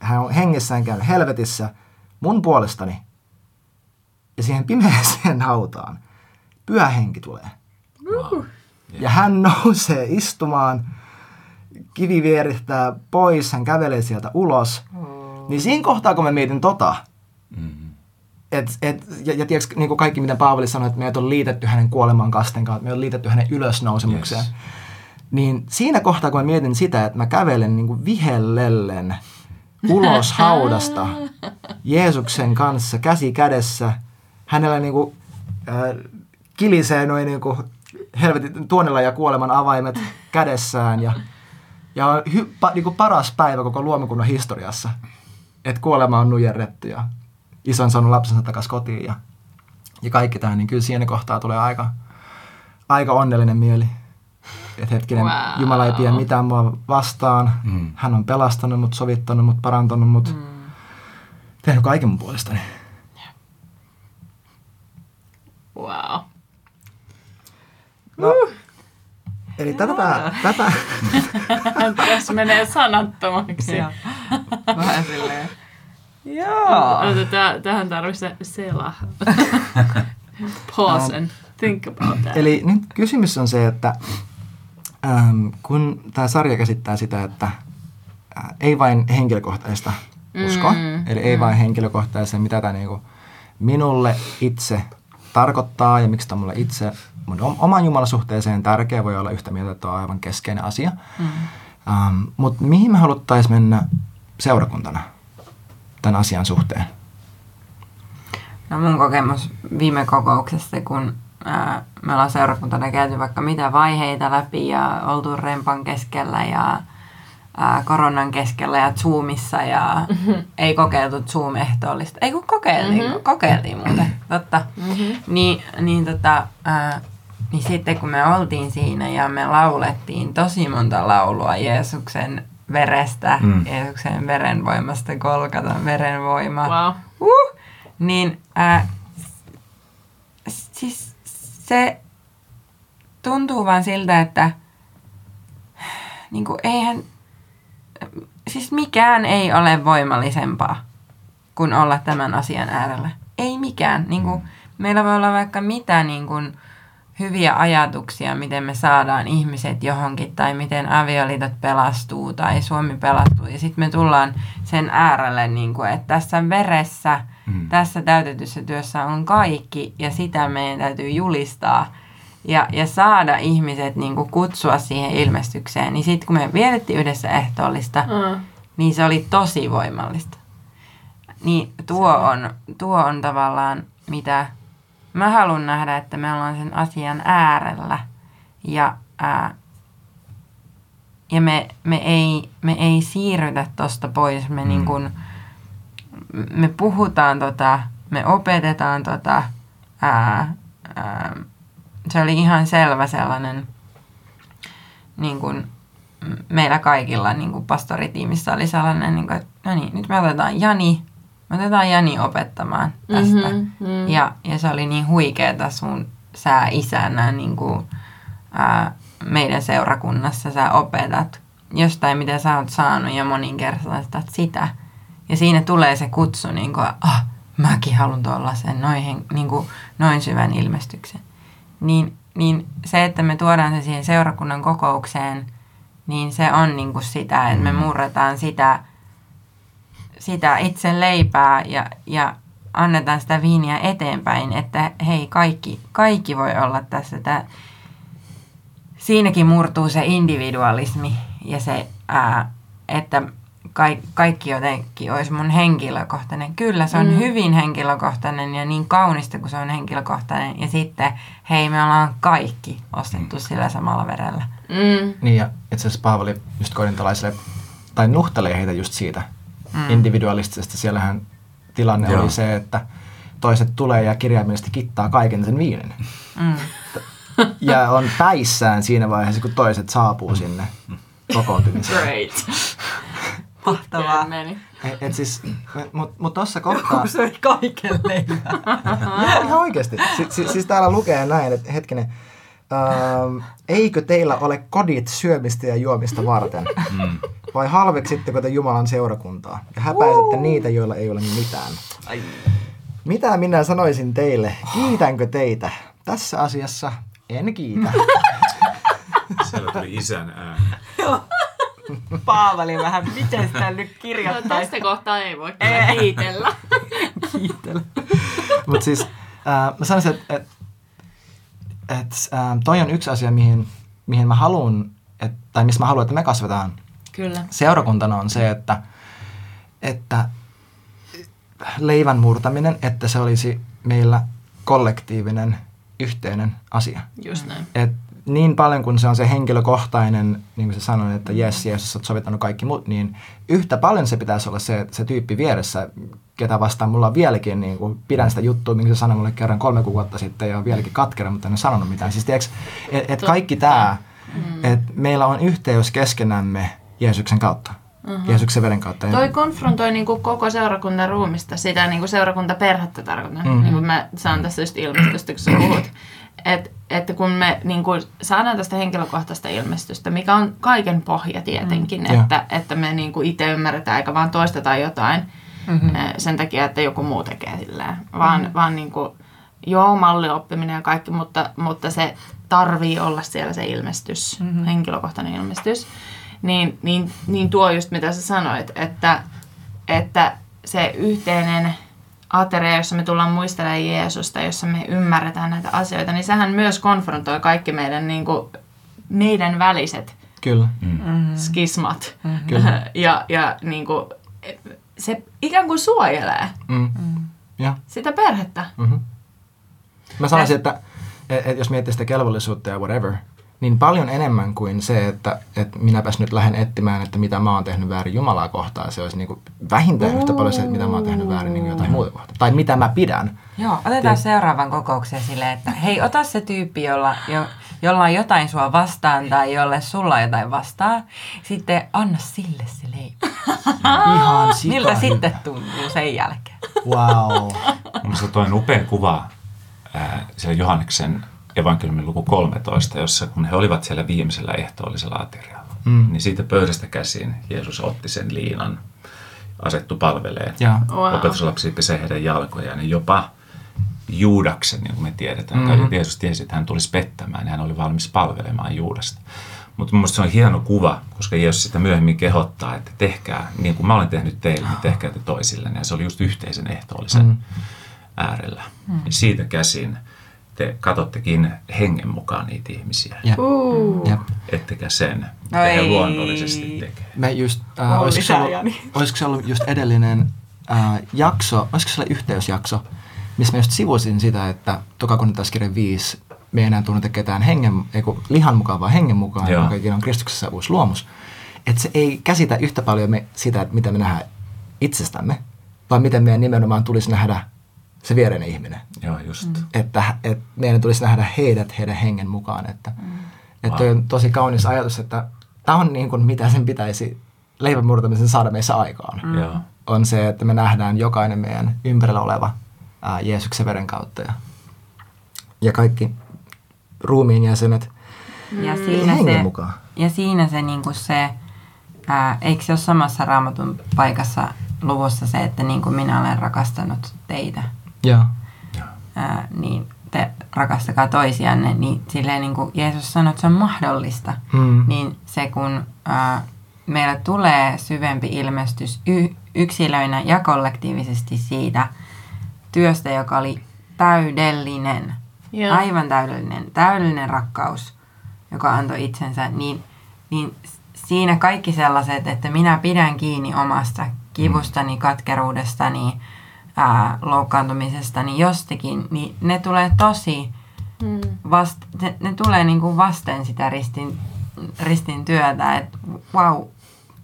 Hän on hengessään käynyt helvetissä mun puolestani. Ja siihen pimeäseen [laughs] hautaan pyhä henki tulee. Wow. Ja hän nousee istumaan, kivi vierittää pois, hän kävelee sieltä ulos. Niin siinä kohtaa, kun mä mietin tota, Mm. et, et, ja, ja tiedätkö, niin kuin kaikki mitä Paavali sanoi, että meidät on liitetty hänen kuoleman kasten kautta, me on liitetty hänen ylösnousemukseen. Yes. Niin siinä kohtaa, kun mä mietin sitä, että mä kävelen niin kuin vihellellen ulos [laughs] haudasta Jeesuksen kanssa käsi kädessä, hänellä niin kuin, äh, kilisee noin niinku helvetin tuonella ja kuoleman avaimet kädessään ja, ja on hy, pa, niinku paras päivä koko luomakunnan historiassa, että kuolema on nujerrettu ja iso on saanut lapsensa takaisin kotiin ja, ja kaikki tämä, niin kyllä siinä kohtaa tulee aika, aika onnellinen mieli. Että hetkinen, Wow. Jumala ei pidä mitään mua vastaan. Mm. Hän on pelastanut mut, sovittanut mut, parantanut mut. Mm. Tehnyt kaiken mun puolestani. Wow. No, eli tätä, tätä, [laughs] Tässä menee sanattomaksi. Vähän silleen. Joo. Tähän tarvitsee selaa. [laughs] Pause and think about that. Eli nyt kysymys on se, että ähm, kun tämä sarja käsittää sitä, että äh, ei vain henkilökohtaista uskoa, Mm, eli ei vain henkilökohtaista, mitä tämä niinku minulle itse tarkoittaa ja miksi tämä mulle itse mun om- oman jumalasuhteeseen tärkeä, voi olla yhtä mieltä, että on aivan keskeinen asia. Mm. Ähm, Mutta mihin me haluttaisiin mennä seurakuntana tämän asian suhteen? No mun kokemus viime kokouksesta, kun ää, me ollaan seurakuntana käyty vaikka mitä vaiheita läpi ja oltu rempan keskellä ja ää, koronan keskellä ja Zoomissa ja ei kokeiltu Zoom-ehtoollista. Ei kun kokeiltiin, mm-hmm. kokeiltiin muuten, totta. Mm-hmm. Niin, niin, tota, ää, niin sitten kun me oltiin siinä ja me laulettiin tosi monta laulua Jeesuksen verestä, Mm. Jeesuksen verenvoimasta, Kolkatan verenvoima. Wow. Uh, niin ää, siis se tuntuu vaan siltä, että niin kuin eihän, siis mikään ei ole voimallisempaa kuin olla tämän asian äärellä. Ei mikään. Niin kuin, meillä voi olla vaikka mitä niin kuin, hyviä ajatuksia, miten me saadaan ihmiset johonkin, tai miten avioliitot pelastuu, tai Suomi pelastuu. Ja sitten me tullaan sen äärelle, niin kuin, että tässä veressä, Mm. tässä täytetyssä työssä on kaikki, ja sitä meidän täytyy julistaa. Ja, ja saada ihmiset niin kuin, kutsua siihen ilmestykseen. Niin sitten kun me vietettiin yhdessä ehtoollista, Mm. niin se oli tosi voimallista. Niin tuo on, tuo on tavallaan mitä mä haluan nähdä, että me ollaan sen asian äärellä. Ja, ää, ja me, me, ei, me ei siirrytä tosta pois. Me, mm. niin kun, me puhutaan tota, me opetetaan tota, ää, ää, se oli ihan selvä sellainen niin kun, m- meillä kaikilla niin kuin pastoritiimissä oli sellainen, niin kuin, että no niin, nyt me otetaan Jani, me otetaan Jani opettamaan tästä. Mhm, mm. Ja, ja se oli niin huikeeta sun sä isänä niin kuin, ää, meidän seurakunnassa sä opetat jostain, mitä sä oot saanut ja moninkertaistat sitä. Ja siinä tulee se kutsu, niin kuin, ah, mäkin haluan tuollaisen noin, niin kuin, noin syvän ilmestyksen. Niin, niin se, että me tuodaan se siihen seurakunnan kokoukseen, niin se on niin kuin sitä, että me murretaan sitä, sitä itse leipää ja, ja annetaan sitä viiniä eteenpäin, että hei, kaikki, kaikki voi olla tässä. Tää, siinäkin murtuu se individualismi ja se, ää, että kaikki, kaikki jotenkin olisi mun henkilökohtainen. Kyllä, se on mm. hyvin henkilökohtainen ja niin kaunista kuin se on henkilökohtainen. Ja sitten, hei, me ollaan kaikki ostettu mm. sillä samalla verellä. Mm. Niin ja itse asiassa Paavali just korintolaisille, tai nuhtelee heitä just siitä mm. individualistisesta. Siellähän tilanne Joo. oli se, että toiset tulee ja kirjaimellisesti kittaa kaiken sen viinin. Mm. [laughs] Ja on päissään siinä vaiheessa, kun toiset saapuu sinne kokoontumiseen. Great. [laughs] Mahtavaa. Meni. Et, et siis, mutta mut tuossa kohtaa... söi kaiken leivää. Ihan oikeasti. Si, si, siis täällä lukee näin, että hetkinen. Ähm, eikö teillä ole kodit syömistä ja juomista varten? Mm. Vai halveksitteko te Jumalan seurakuntaa? Ja häpäisette niitä, joilla ei ole mitään. Mitä minä sanoisin teille? Kiitänkö teitä? Tässä asiassa en kiitä. Siellä tuli isän ääni. Paavali vähän, miten sitä nyt No, kirjoittaisi? tästä kohtaa ei voi kyllä kiitellä. Kiitellä. Mutta siis äh, mä sanoisin, että et, et, äh, toi on yksi asia, mihin, mihin mä haluan, et, tai missä mä haluan, että me kasvetaan Kyllä. seurakuntana on se, että, että leivän murtaminen, että se olisi meillä kollektiivinen yhteinen asia. Just näin. Et niin paljon kuin se on se henkilökohtainen, niin kuin sä sanoit, että jes, Jeesus olet sovittanut kaikki muut, niin yhtä paljon se pitäisi olla se, se tyyppi vieressä, ketä vastaan mulla on vieläkin, niin kuin, pidän sitä juttua, minkä se sanoi mulle kerran kolme kuukautta sitten ja on vieläkin katkera, mutta en ole sanonut mitään. Siis tiedätkö, et, et kaikki tämä, mm. että meillä on yhteys keskenämme Jeesuksen kautta. Uh-huh. Jeesuksen veren kautta. Toi konfrontoi niin kuin koko seurakunnan ruumista, sitä niin seurakuntaperhettä tarkoitan. Mm. Niin kuin mä saan tässä just ilmestystä, kun sä puhut. Et, että kun me niin kuin saadaan tästä henkilökohtaista ilmestystä, mikä on kaiken pohja tietenkin, mm. että, että me niin kuin itse ymmärretään eikä vaan toistetaan jotain mm-hmm. sen takia, että joku muu tekee silleen. Vaan, mm-hmm. vaan niin kuin, joo, mallioppiminen ja kaikki, mutta, mutta se tarvii olla siellä se ilmestys, mm-hmm. henkilökohtainen ilmestys niin, niin, niin tuo just mitä sä sanoit, että, että se yhteinen ateria, jossa me tullaan muistelemaan Jeesusta, jossa me ymmärretään näitä asioita, niin sehän myös konfrontoi kaikki meidän, niin kuin, meidän väliset Kyllä. Mm. skismat. Mm-hmm. Kyllä. [laughs] ja ja niin kuin, se ikään kuin suojelee mm. Ja. sitä perhettä. Mm-hmm. Mä sanoisin, että, että jos miettii sitä kelvollisuutta ja whatever, niin paljon enemmän kuin se, että, että minäpäs nyt lähden etsimään, että mitä mä oon tehnyt väärin Jumalaa kohtaan. Se olisi niin kuin vähintään yhtä paljon se, että mitä mä oon tehnyt väärin niin jotain muuta kohtaan. Tai mitä mä pidän. Joo, otetaan Ti- seuraavan kokouksen silleen, että hei, ota se tyyppi, jolla, jo, jolla on jotain sua vastaan tai jolle sulla on jotain vastaan. Sitten anna sille se leipä. [laughs] Ihan Miltä sitten tuntuu sen jälkeen? Wow. Mielestäni toi on upea kuva äh, siellä Johanneksen evankeliumin luku 13, jossa kun he olivat siellä viimeisellä ehtoollisella aterialla, mm. niin siitä pöydästä käsin Jeesus otti sen liinan, asettu palvelee. Ja. Wow. Opetuslapsi pesee heidän jalkojaan, niin jopa Juudaksen, niin kuin me tiedetään, mm-hmm. Jeesus tiesi, että hän tulisi pettämään, niin hän oli valmis palvelemaan Juudasta. Mutta minusta se on hieno kuva, koska Jeesus sitä myöhemmin kehottaa, että tehkää niin kuin mä olen tehnyt teille, niin tehkää te toisille. Ja se oli just yhteisen ehtoollisen mm. äärellä. Mm. Ja siitä käsin te katottekin hengen mukaan niitä ihmisiä. Jep. Uh. Jep. Ettekä sen, mitä he luonnollisesti tekee. Me just, äh, olisiko, se ollut, olisiko se ollut just edellinen äh, jakso, olisiko se ollut yhteysjakso, missä mä just sivusin sitä, että tokakunnittaskirja 5 me ei enää tunneta ketään hengen, ei kun lihan mukaan, vaan hengen mukaan, joka on Kristuksessa uusi luomus. Että se ei käsitä yhtä paljon me sitä, että mitä me nähdään itsestämme, vaan miten meidän nimenomaan tulisi nähdä se viereinen ihminen. Joo, just. Mm. Että, että meidän tulisi nähdä heidät heidän hengen mukaan. Että, mm. että wow. on tosi kaunis ajatus, että tämä on niin kuin mitä sen pitäisi leivän murtamisen saada meissä aikaan. Mm. On se, että me nähdään jokainen meidän ympärillä oleva ää, Jeesuksen veren kautta ja, ja kaikki ruumiin jäsenet ja mm. siinä hengen se, mukaan. Ja siinä se, niin kuin se ää, eikö se ole samassa raamatun paikassa luvussa se, että niin kuin minä olen rakastanut teitä, Joo. Ää, niin te rakastakaa toisianne, niin silleen niin kuin Jeesus sanoi, että se on mahdollista, hmm. niin se kun ää, meillä tulee syvempi ilmestys y- yksilöinä ja kollektiivisesti siitä työstä, joka oli täydellinen, Joo. aivan täydellinen, täydellinen rakkaus, joka antoi itsensä, niin, niin siinä kaikki sellaiset, että minä pidän kiinni omasta kivustani, katkeruudestani, ää, loukkaantumisestani jostakin, niin ne tulee tosi mm. vast, ne, ne tulee niinku vasten sitä ristin, ristin työtä, että wow,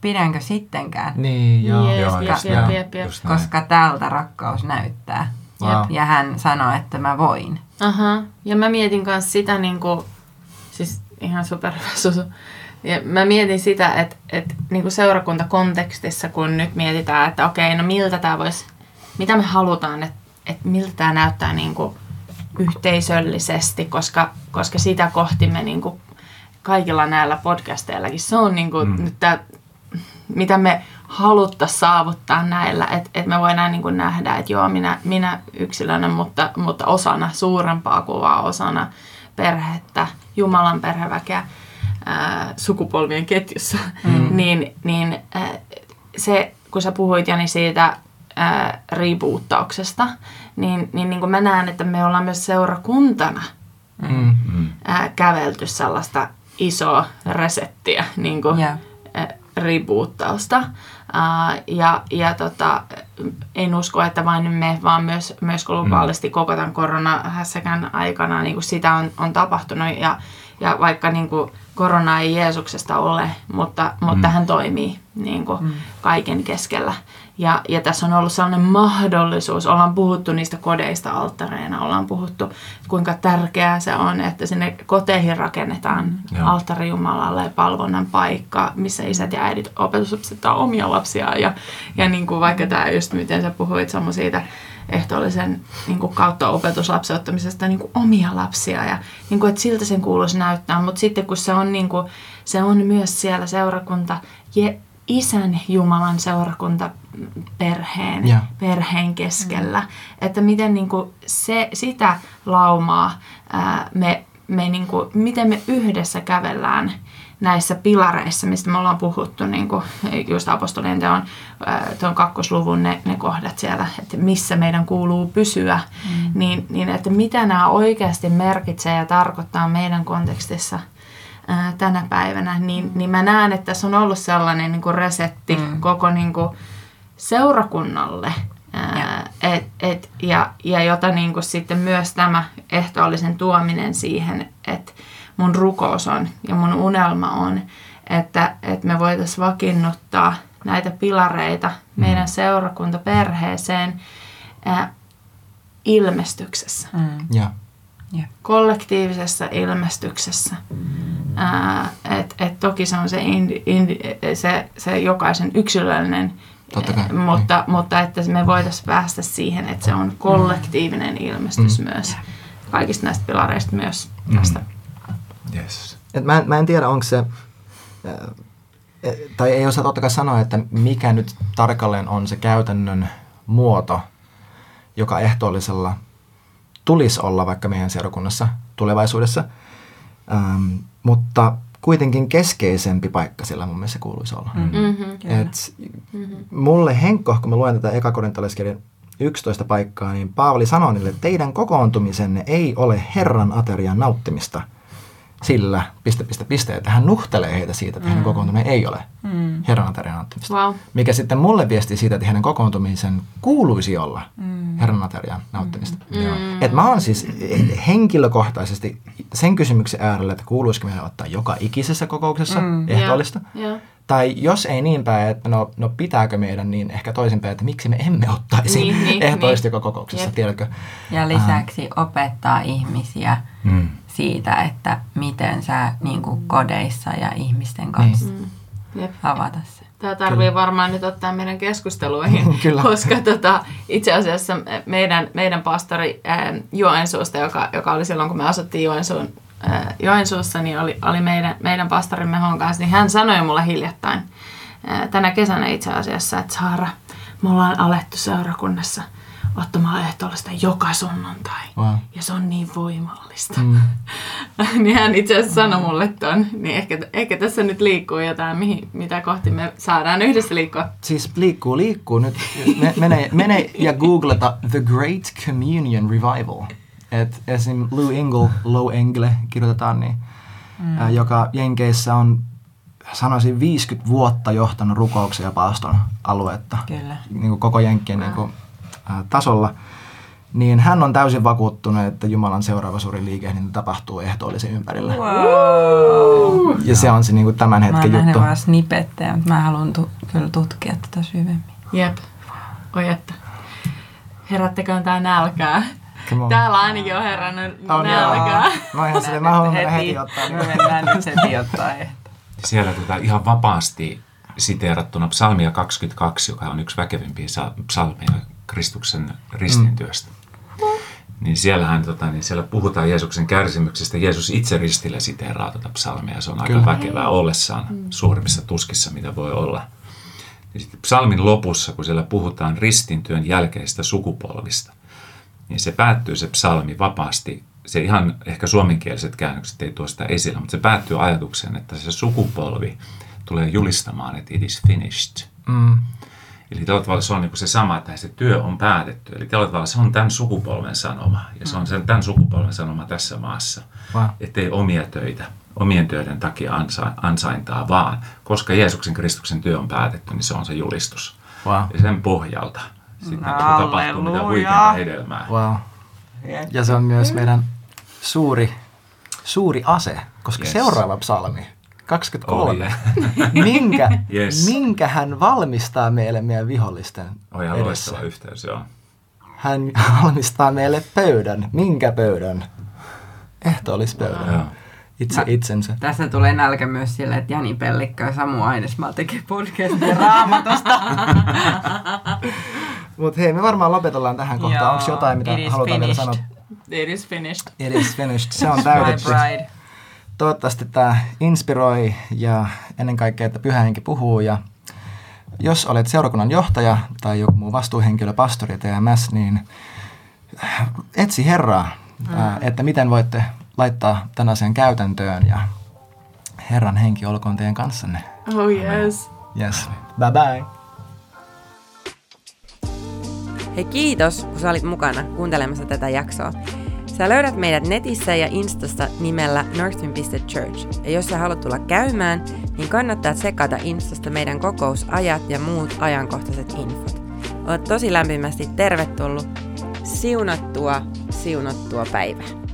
pidänkö sittenkään? Niin, joo. Yes, joo, yes, jep, jep, jep. Koska tältä rakkaus näyttää. Wow. Ja hän sanoi, että mä voin. Aha. Ja mä mietin myös sitä, niin kuin, siis ihan super susu. Ja mä mietin sitä, että, että niin kuin seurakuntakontekstissa, kun nyt mietitään, että okei, no miltä tämä voisi mitä me halutaan, että, että miltä tämä näyttää niin kuin yhteisöllisesti, koska, koska sitä kohti me niin kuin kaikilla näillä podcasteillakin, se on niin kuin mm. nyt mitä me haluttaisiin saavuttaa näillä, että, että me voidaan niin kuin nähdä, että joo, minä, minä yksilönä, mutta, mutta osana suurempaa kuvaa, osana perhettä, Jumalan perheväkeä, ää, sukupolvien ketjussa, mm. [laughs] niin, niin ää, se, kun sä puhuit Jani siitä ää, riipuuttauksesta, niin, niin, niin kuin mä näen, että me ollaan myös seurakuntana mm. ää, kävelty sellaista isoa resettiä, niin kuin, yeah. riipuuttausta. Ää, ja, ja tota, en usko, että vain me, vaan myös, myös globaalisti koko tämän koronahässäkän aikana niin kuin sitä on, on tapahtunut. Ja, ja vaikka niin kuin, korona ei Jeesuksesta ole, mutta, mutta mm. hän toimii niin kuin, mm. kaiken keskellä. Ja, ja tässä on ollut sellainen mahdollisuus, ollaan puhuttu niistä kodeista alttareina, ollaan puhuttu kuinka tärkeää se on, että sinne koteihin rakennetaan alttari Jumalalle ja palvonnan paikka, missä isät ja äidit opetusopsettaa omia lapsiaan. Ja, ja niin kuin vaikka tämä just miten sä puhuit Samu siitä ehtoollisen niin kuin kautta opetuslapsen ottamisesta niin kuin omia lapsia. Ja niin kuin, että siltä sen kuuluisi näyttää, mutta sitten kun se on, niin kuin, se on myös siellä seurakunta, je, isän Jumalan seurakunta perheen, ja. perheen keskellä. Mm. Että miten niin kuin se, sitä laumaa ää, me, me niin kuin, miten me yhdessä kävellään näissä pilareissa, mistä me ollaan puhuttu, niin kuin just apostolien teon tuon kakkosluvun ne, ne kohdat siellä, että missä meidän kuuluu pysyä, mm. niin, niin että mitä nämä oikeasti merkitsee ja tarkoittaa meidän kontekstissa – ää, tänä päivänä, niin, mm. niin mä näen, että tässä on ollut sellainen niin kuin resetti mm. koko niin kuin seurakunnalle. Ää, ja. Et, et, ja, ja jota niin kuin sitten myös tämä ehtoollisen tuominen siihen, että mun rukous on ja mun unelma on, että, että me voitaisiin vakiinnuttaa näitä pilareita mm. meidän seurakuntaperheeseen ää, ilmestyksessä. Mm. Ja yeah. kollektiivisessa ilmestyksessä. Ää, et, et toki se on se, indi, indi, se, se jokaisen yksilöllinen, Totta kai. mutta, niin. mutta että me voitaisiin päästä siihen, että se on kollektiivinen ilmestys mm. myös. Kaikista näistä pilareista myös mm. tästä. Yes. Et mä, en, mä en tiedä, onko se, tai ei osaa totta kai sanoa, että mikä nyt tarkalleen on se käytännön muoto, joka ehtoollisella tulisi olla vaikka meidän seurakunnassa tulevaisuudessa. Ähm, mutta kuitenkin keskeisempi paikka sillä mun mielestä kuuluisi olla. Mm-hmm, Et mm-hmm. Mulle Henkko, kun mä luen tätä ekakorintalaiskirjan 11 paikkaa, niin Paavali sanoo niille, että teidän kokoontumisenne ei ole Herran aterian nauttimista – sillä, piste, piste, piste, että hän nuhtelee heitä siitä, että mm. hänen kokoontuminen ei ole mm. Herran aterian nauttimista. Wow. Mikä sitten mulle viesti siitä, että hänen kokoontumisen kuuluisi olla mm. Herran aterian nauttimista. Mm. mm. Et mä oon siis henkilökohtaisesti sen kysymyksen äärellä, että kuuluisiko meidän ottaa joka ikisessä kokouksessa mm. ehtoollista. Yeah. Yeah. Tai jos ei niin päin, että no, no pitääkö meidän, niin ehkä toisinpäin, että miksi me emme ottaisi niin, niin, [laughs] ehtoollista niin. joka kokouksessa, tiedätkö? Ja lisäksi ähm. opettaa ihmisiä mm siitä, että miten sä niin kuin kodeissa ja ihmisten kanssa niin. mm. avata se. Tämä tarvii Kyllä. varmaan nyt ottaa meidän keskusteluihin, [laughs] Kyllä. koska tota, itse asiassa meidän, meidän pastori ää, Joensuusta, joka, joka oli silloin, kun me asuttiin Joensuun, Joensuussa, niin oli, oli meidän, meidän pastorimme Hon kanssa, niin hän sanoi mulle hiljattain, tänä kesänä itse asiassa, että Saara, me ollaan alettu seurakunnassa – ottamaan ehtoollista joka sunnuntai. Wow. Ja se on niin voimallista. Mm. [laughs] niin hän itse asiassa sanoi mulle ton. Niin ehkä, ehkä tässä nyt liikkuu jotain, mihin, mitä kohti me saadaan yhdessä liikkua. Siis liikkuu, liikkuu. Nyt mene, mene ja googleta The Great Communion Revival. Et esim. Lou Engle, Low Engle kirjoitetaan, niin, mm. ää, joka Jenkeissä on sanoisin 50 vuotta johtanut rukouksen ja paaston aluetta. Kyllä. Niin kuin koko Jenkkien niin kuin, tasolla, niin hän on täysin vakuuttunut, että Jumalan seuraava suuri liikehdintä tapahtuu ehtoollisen ympärillä. Wow. Ja se on se niin kuin tämän hetken mä juttu. Mä vaan snippettejä, mutta mä haluan tu- kyllä tutkia tätä syvemmin. Jep. Oi että. Herättäköön tää nälkää. Täällä ainakin on herännyt on nälkää. Joo. No ihan sille, mä haluan heti, heti ottaa. Me mennään nyt heti ottaa Siellä tota, ihan vapaasti siteerattuna psalmia 22, joka on yksi väkevimpiä psalmeja Kristuksen ristintyöstä. Mm. Niin siellähän tota, niin siellä puhutaan Jeesuksen kärsimyksestä. Jeesus itse ristillä siteeraa tuota psalmia. Se on Kyllä. aika väkevää ollessaan mm. suurimmissa tuskissa, mitä voi olla. Ja sitten psalmin lopussa, kun siellä puhutaan ristintyön jälkeistä sukupolvista, niin se päättyy se psalmi vapaasti. Se ihan ehkä suomenkieliset käännökset ei tuosta esillä, mutta se päättyy ajatukseen, että se sukupolvi tulee julistamaan, että it is finished. Mm. Eli tavalla se on niin se sama, että se työ on päätetty. Eli tavalla se on tämän sukupolven sanoma. Ja se on sen, tämän sukupolven sanoma tässä maassa. Wow. Ettei omia töitä, omien töiden takia ansa, ansaintaa, vaan koska Jeesuksen Kristuksen työ on päätetty, niin se on se julistus. Wow. Ja sen pohjalta sitten tapahtuu mitä huikeaa hedelmää. Wow. Ja se on myös meidän suuri, suuri ase, koska Yes. seuraava psalmi, 23, Oh, yeah. minkä, Yes. minkä hän valmistaa meille meidän vihollisten On ihan edessä. loistava yhteys, joo. Hän valmistaa meille pöydän. Minkä pöydän? Ehtoollispöydän. Joo. Itse Mä- itsensä. Tässä tulee nälkä myös sille, että Jani Pellikka ja Samu Ainesmaa tekee podcastia raamatusta. [laughs] Mutta hei, me varmaan lopetellaan tähän kohtaan. Joo, Onko jotain, mitä halutaan vielä sanoa? It is finished. It is finished. Se on [laughs] täytetty. Toivottavasti tämä inspiroi ja ennen kaikkea, että pyhä henki puhuu. Ja jos olet seurakunnan johtaja tai joku muu vastuuhenkilö, pastori, TMS, niin etsi Herraa, ää, että miten voitte laittaa tämän asian käytäntöön ja Herran henki olkoon teidän kanssanne. Oh yes. Yes. Bye bye. Hei kiitos, kun sä olit mukana kuuntelemassa tätä jaksoa. Sä löydät meidät netissä ja Instasta nimellä northwind.church. Ja jos sä haluat tulla käymään, niin kannattaa tsekata Instasta meidän kokousajat ja muut ajankohtaiset infot. Olet tosi lämpimästi tervetullut. Siunattua, siunattua päivää.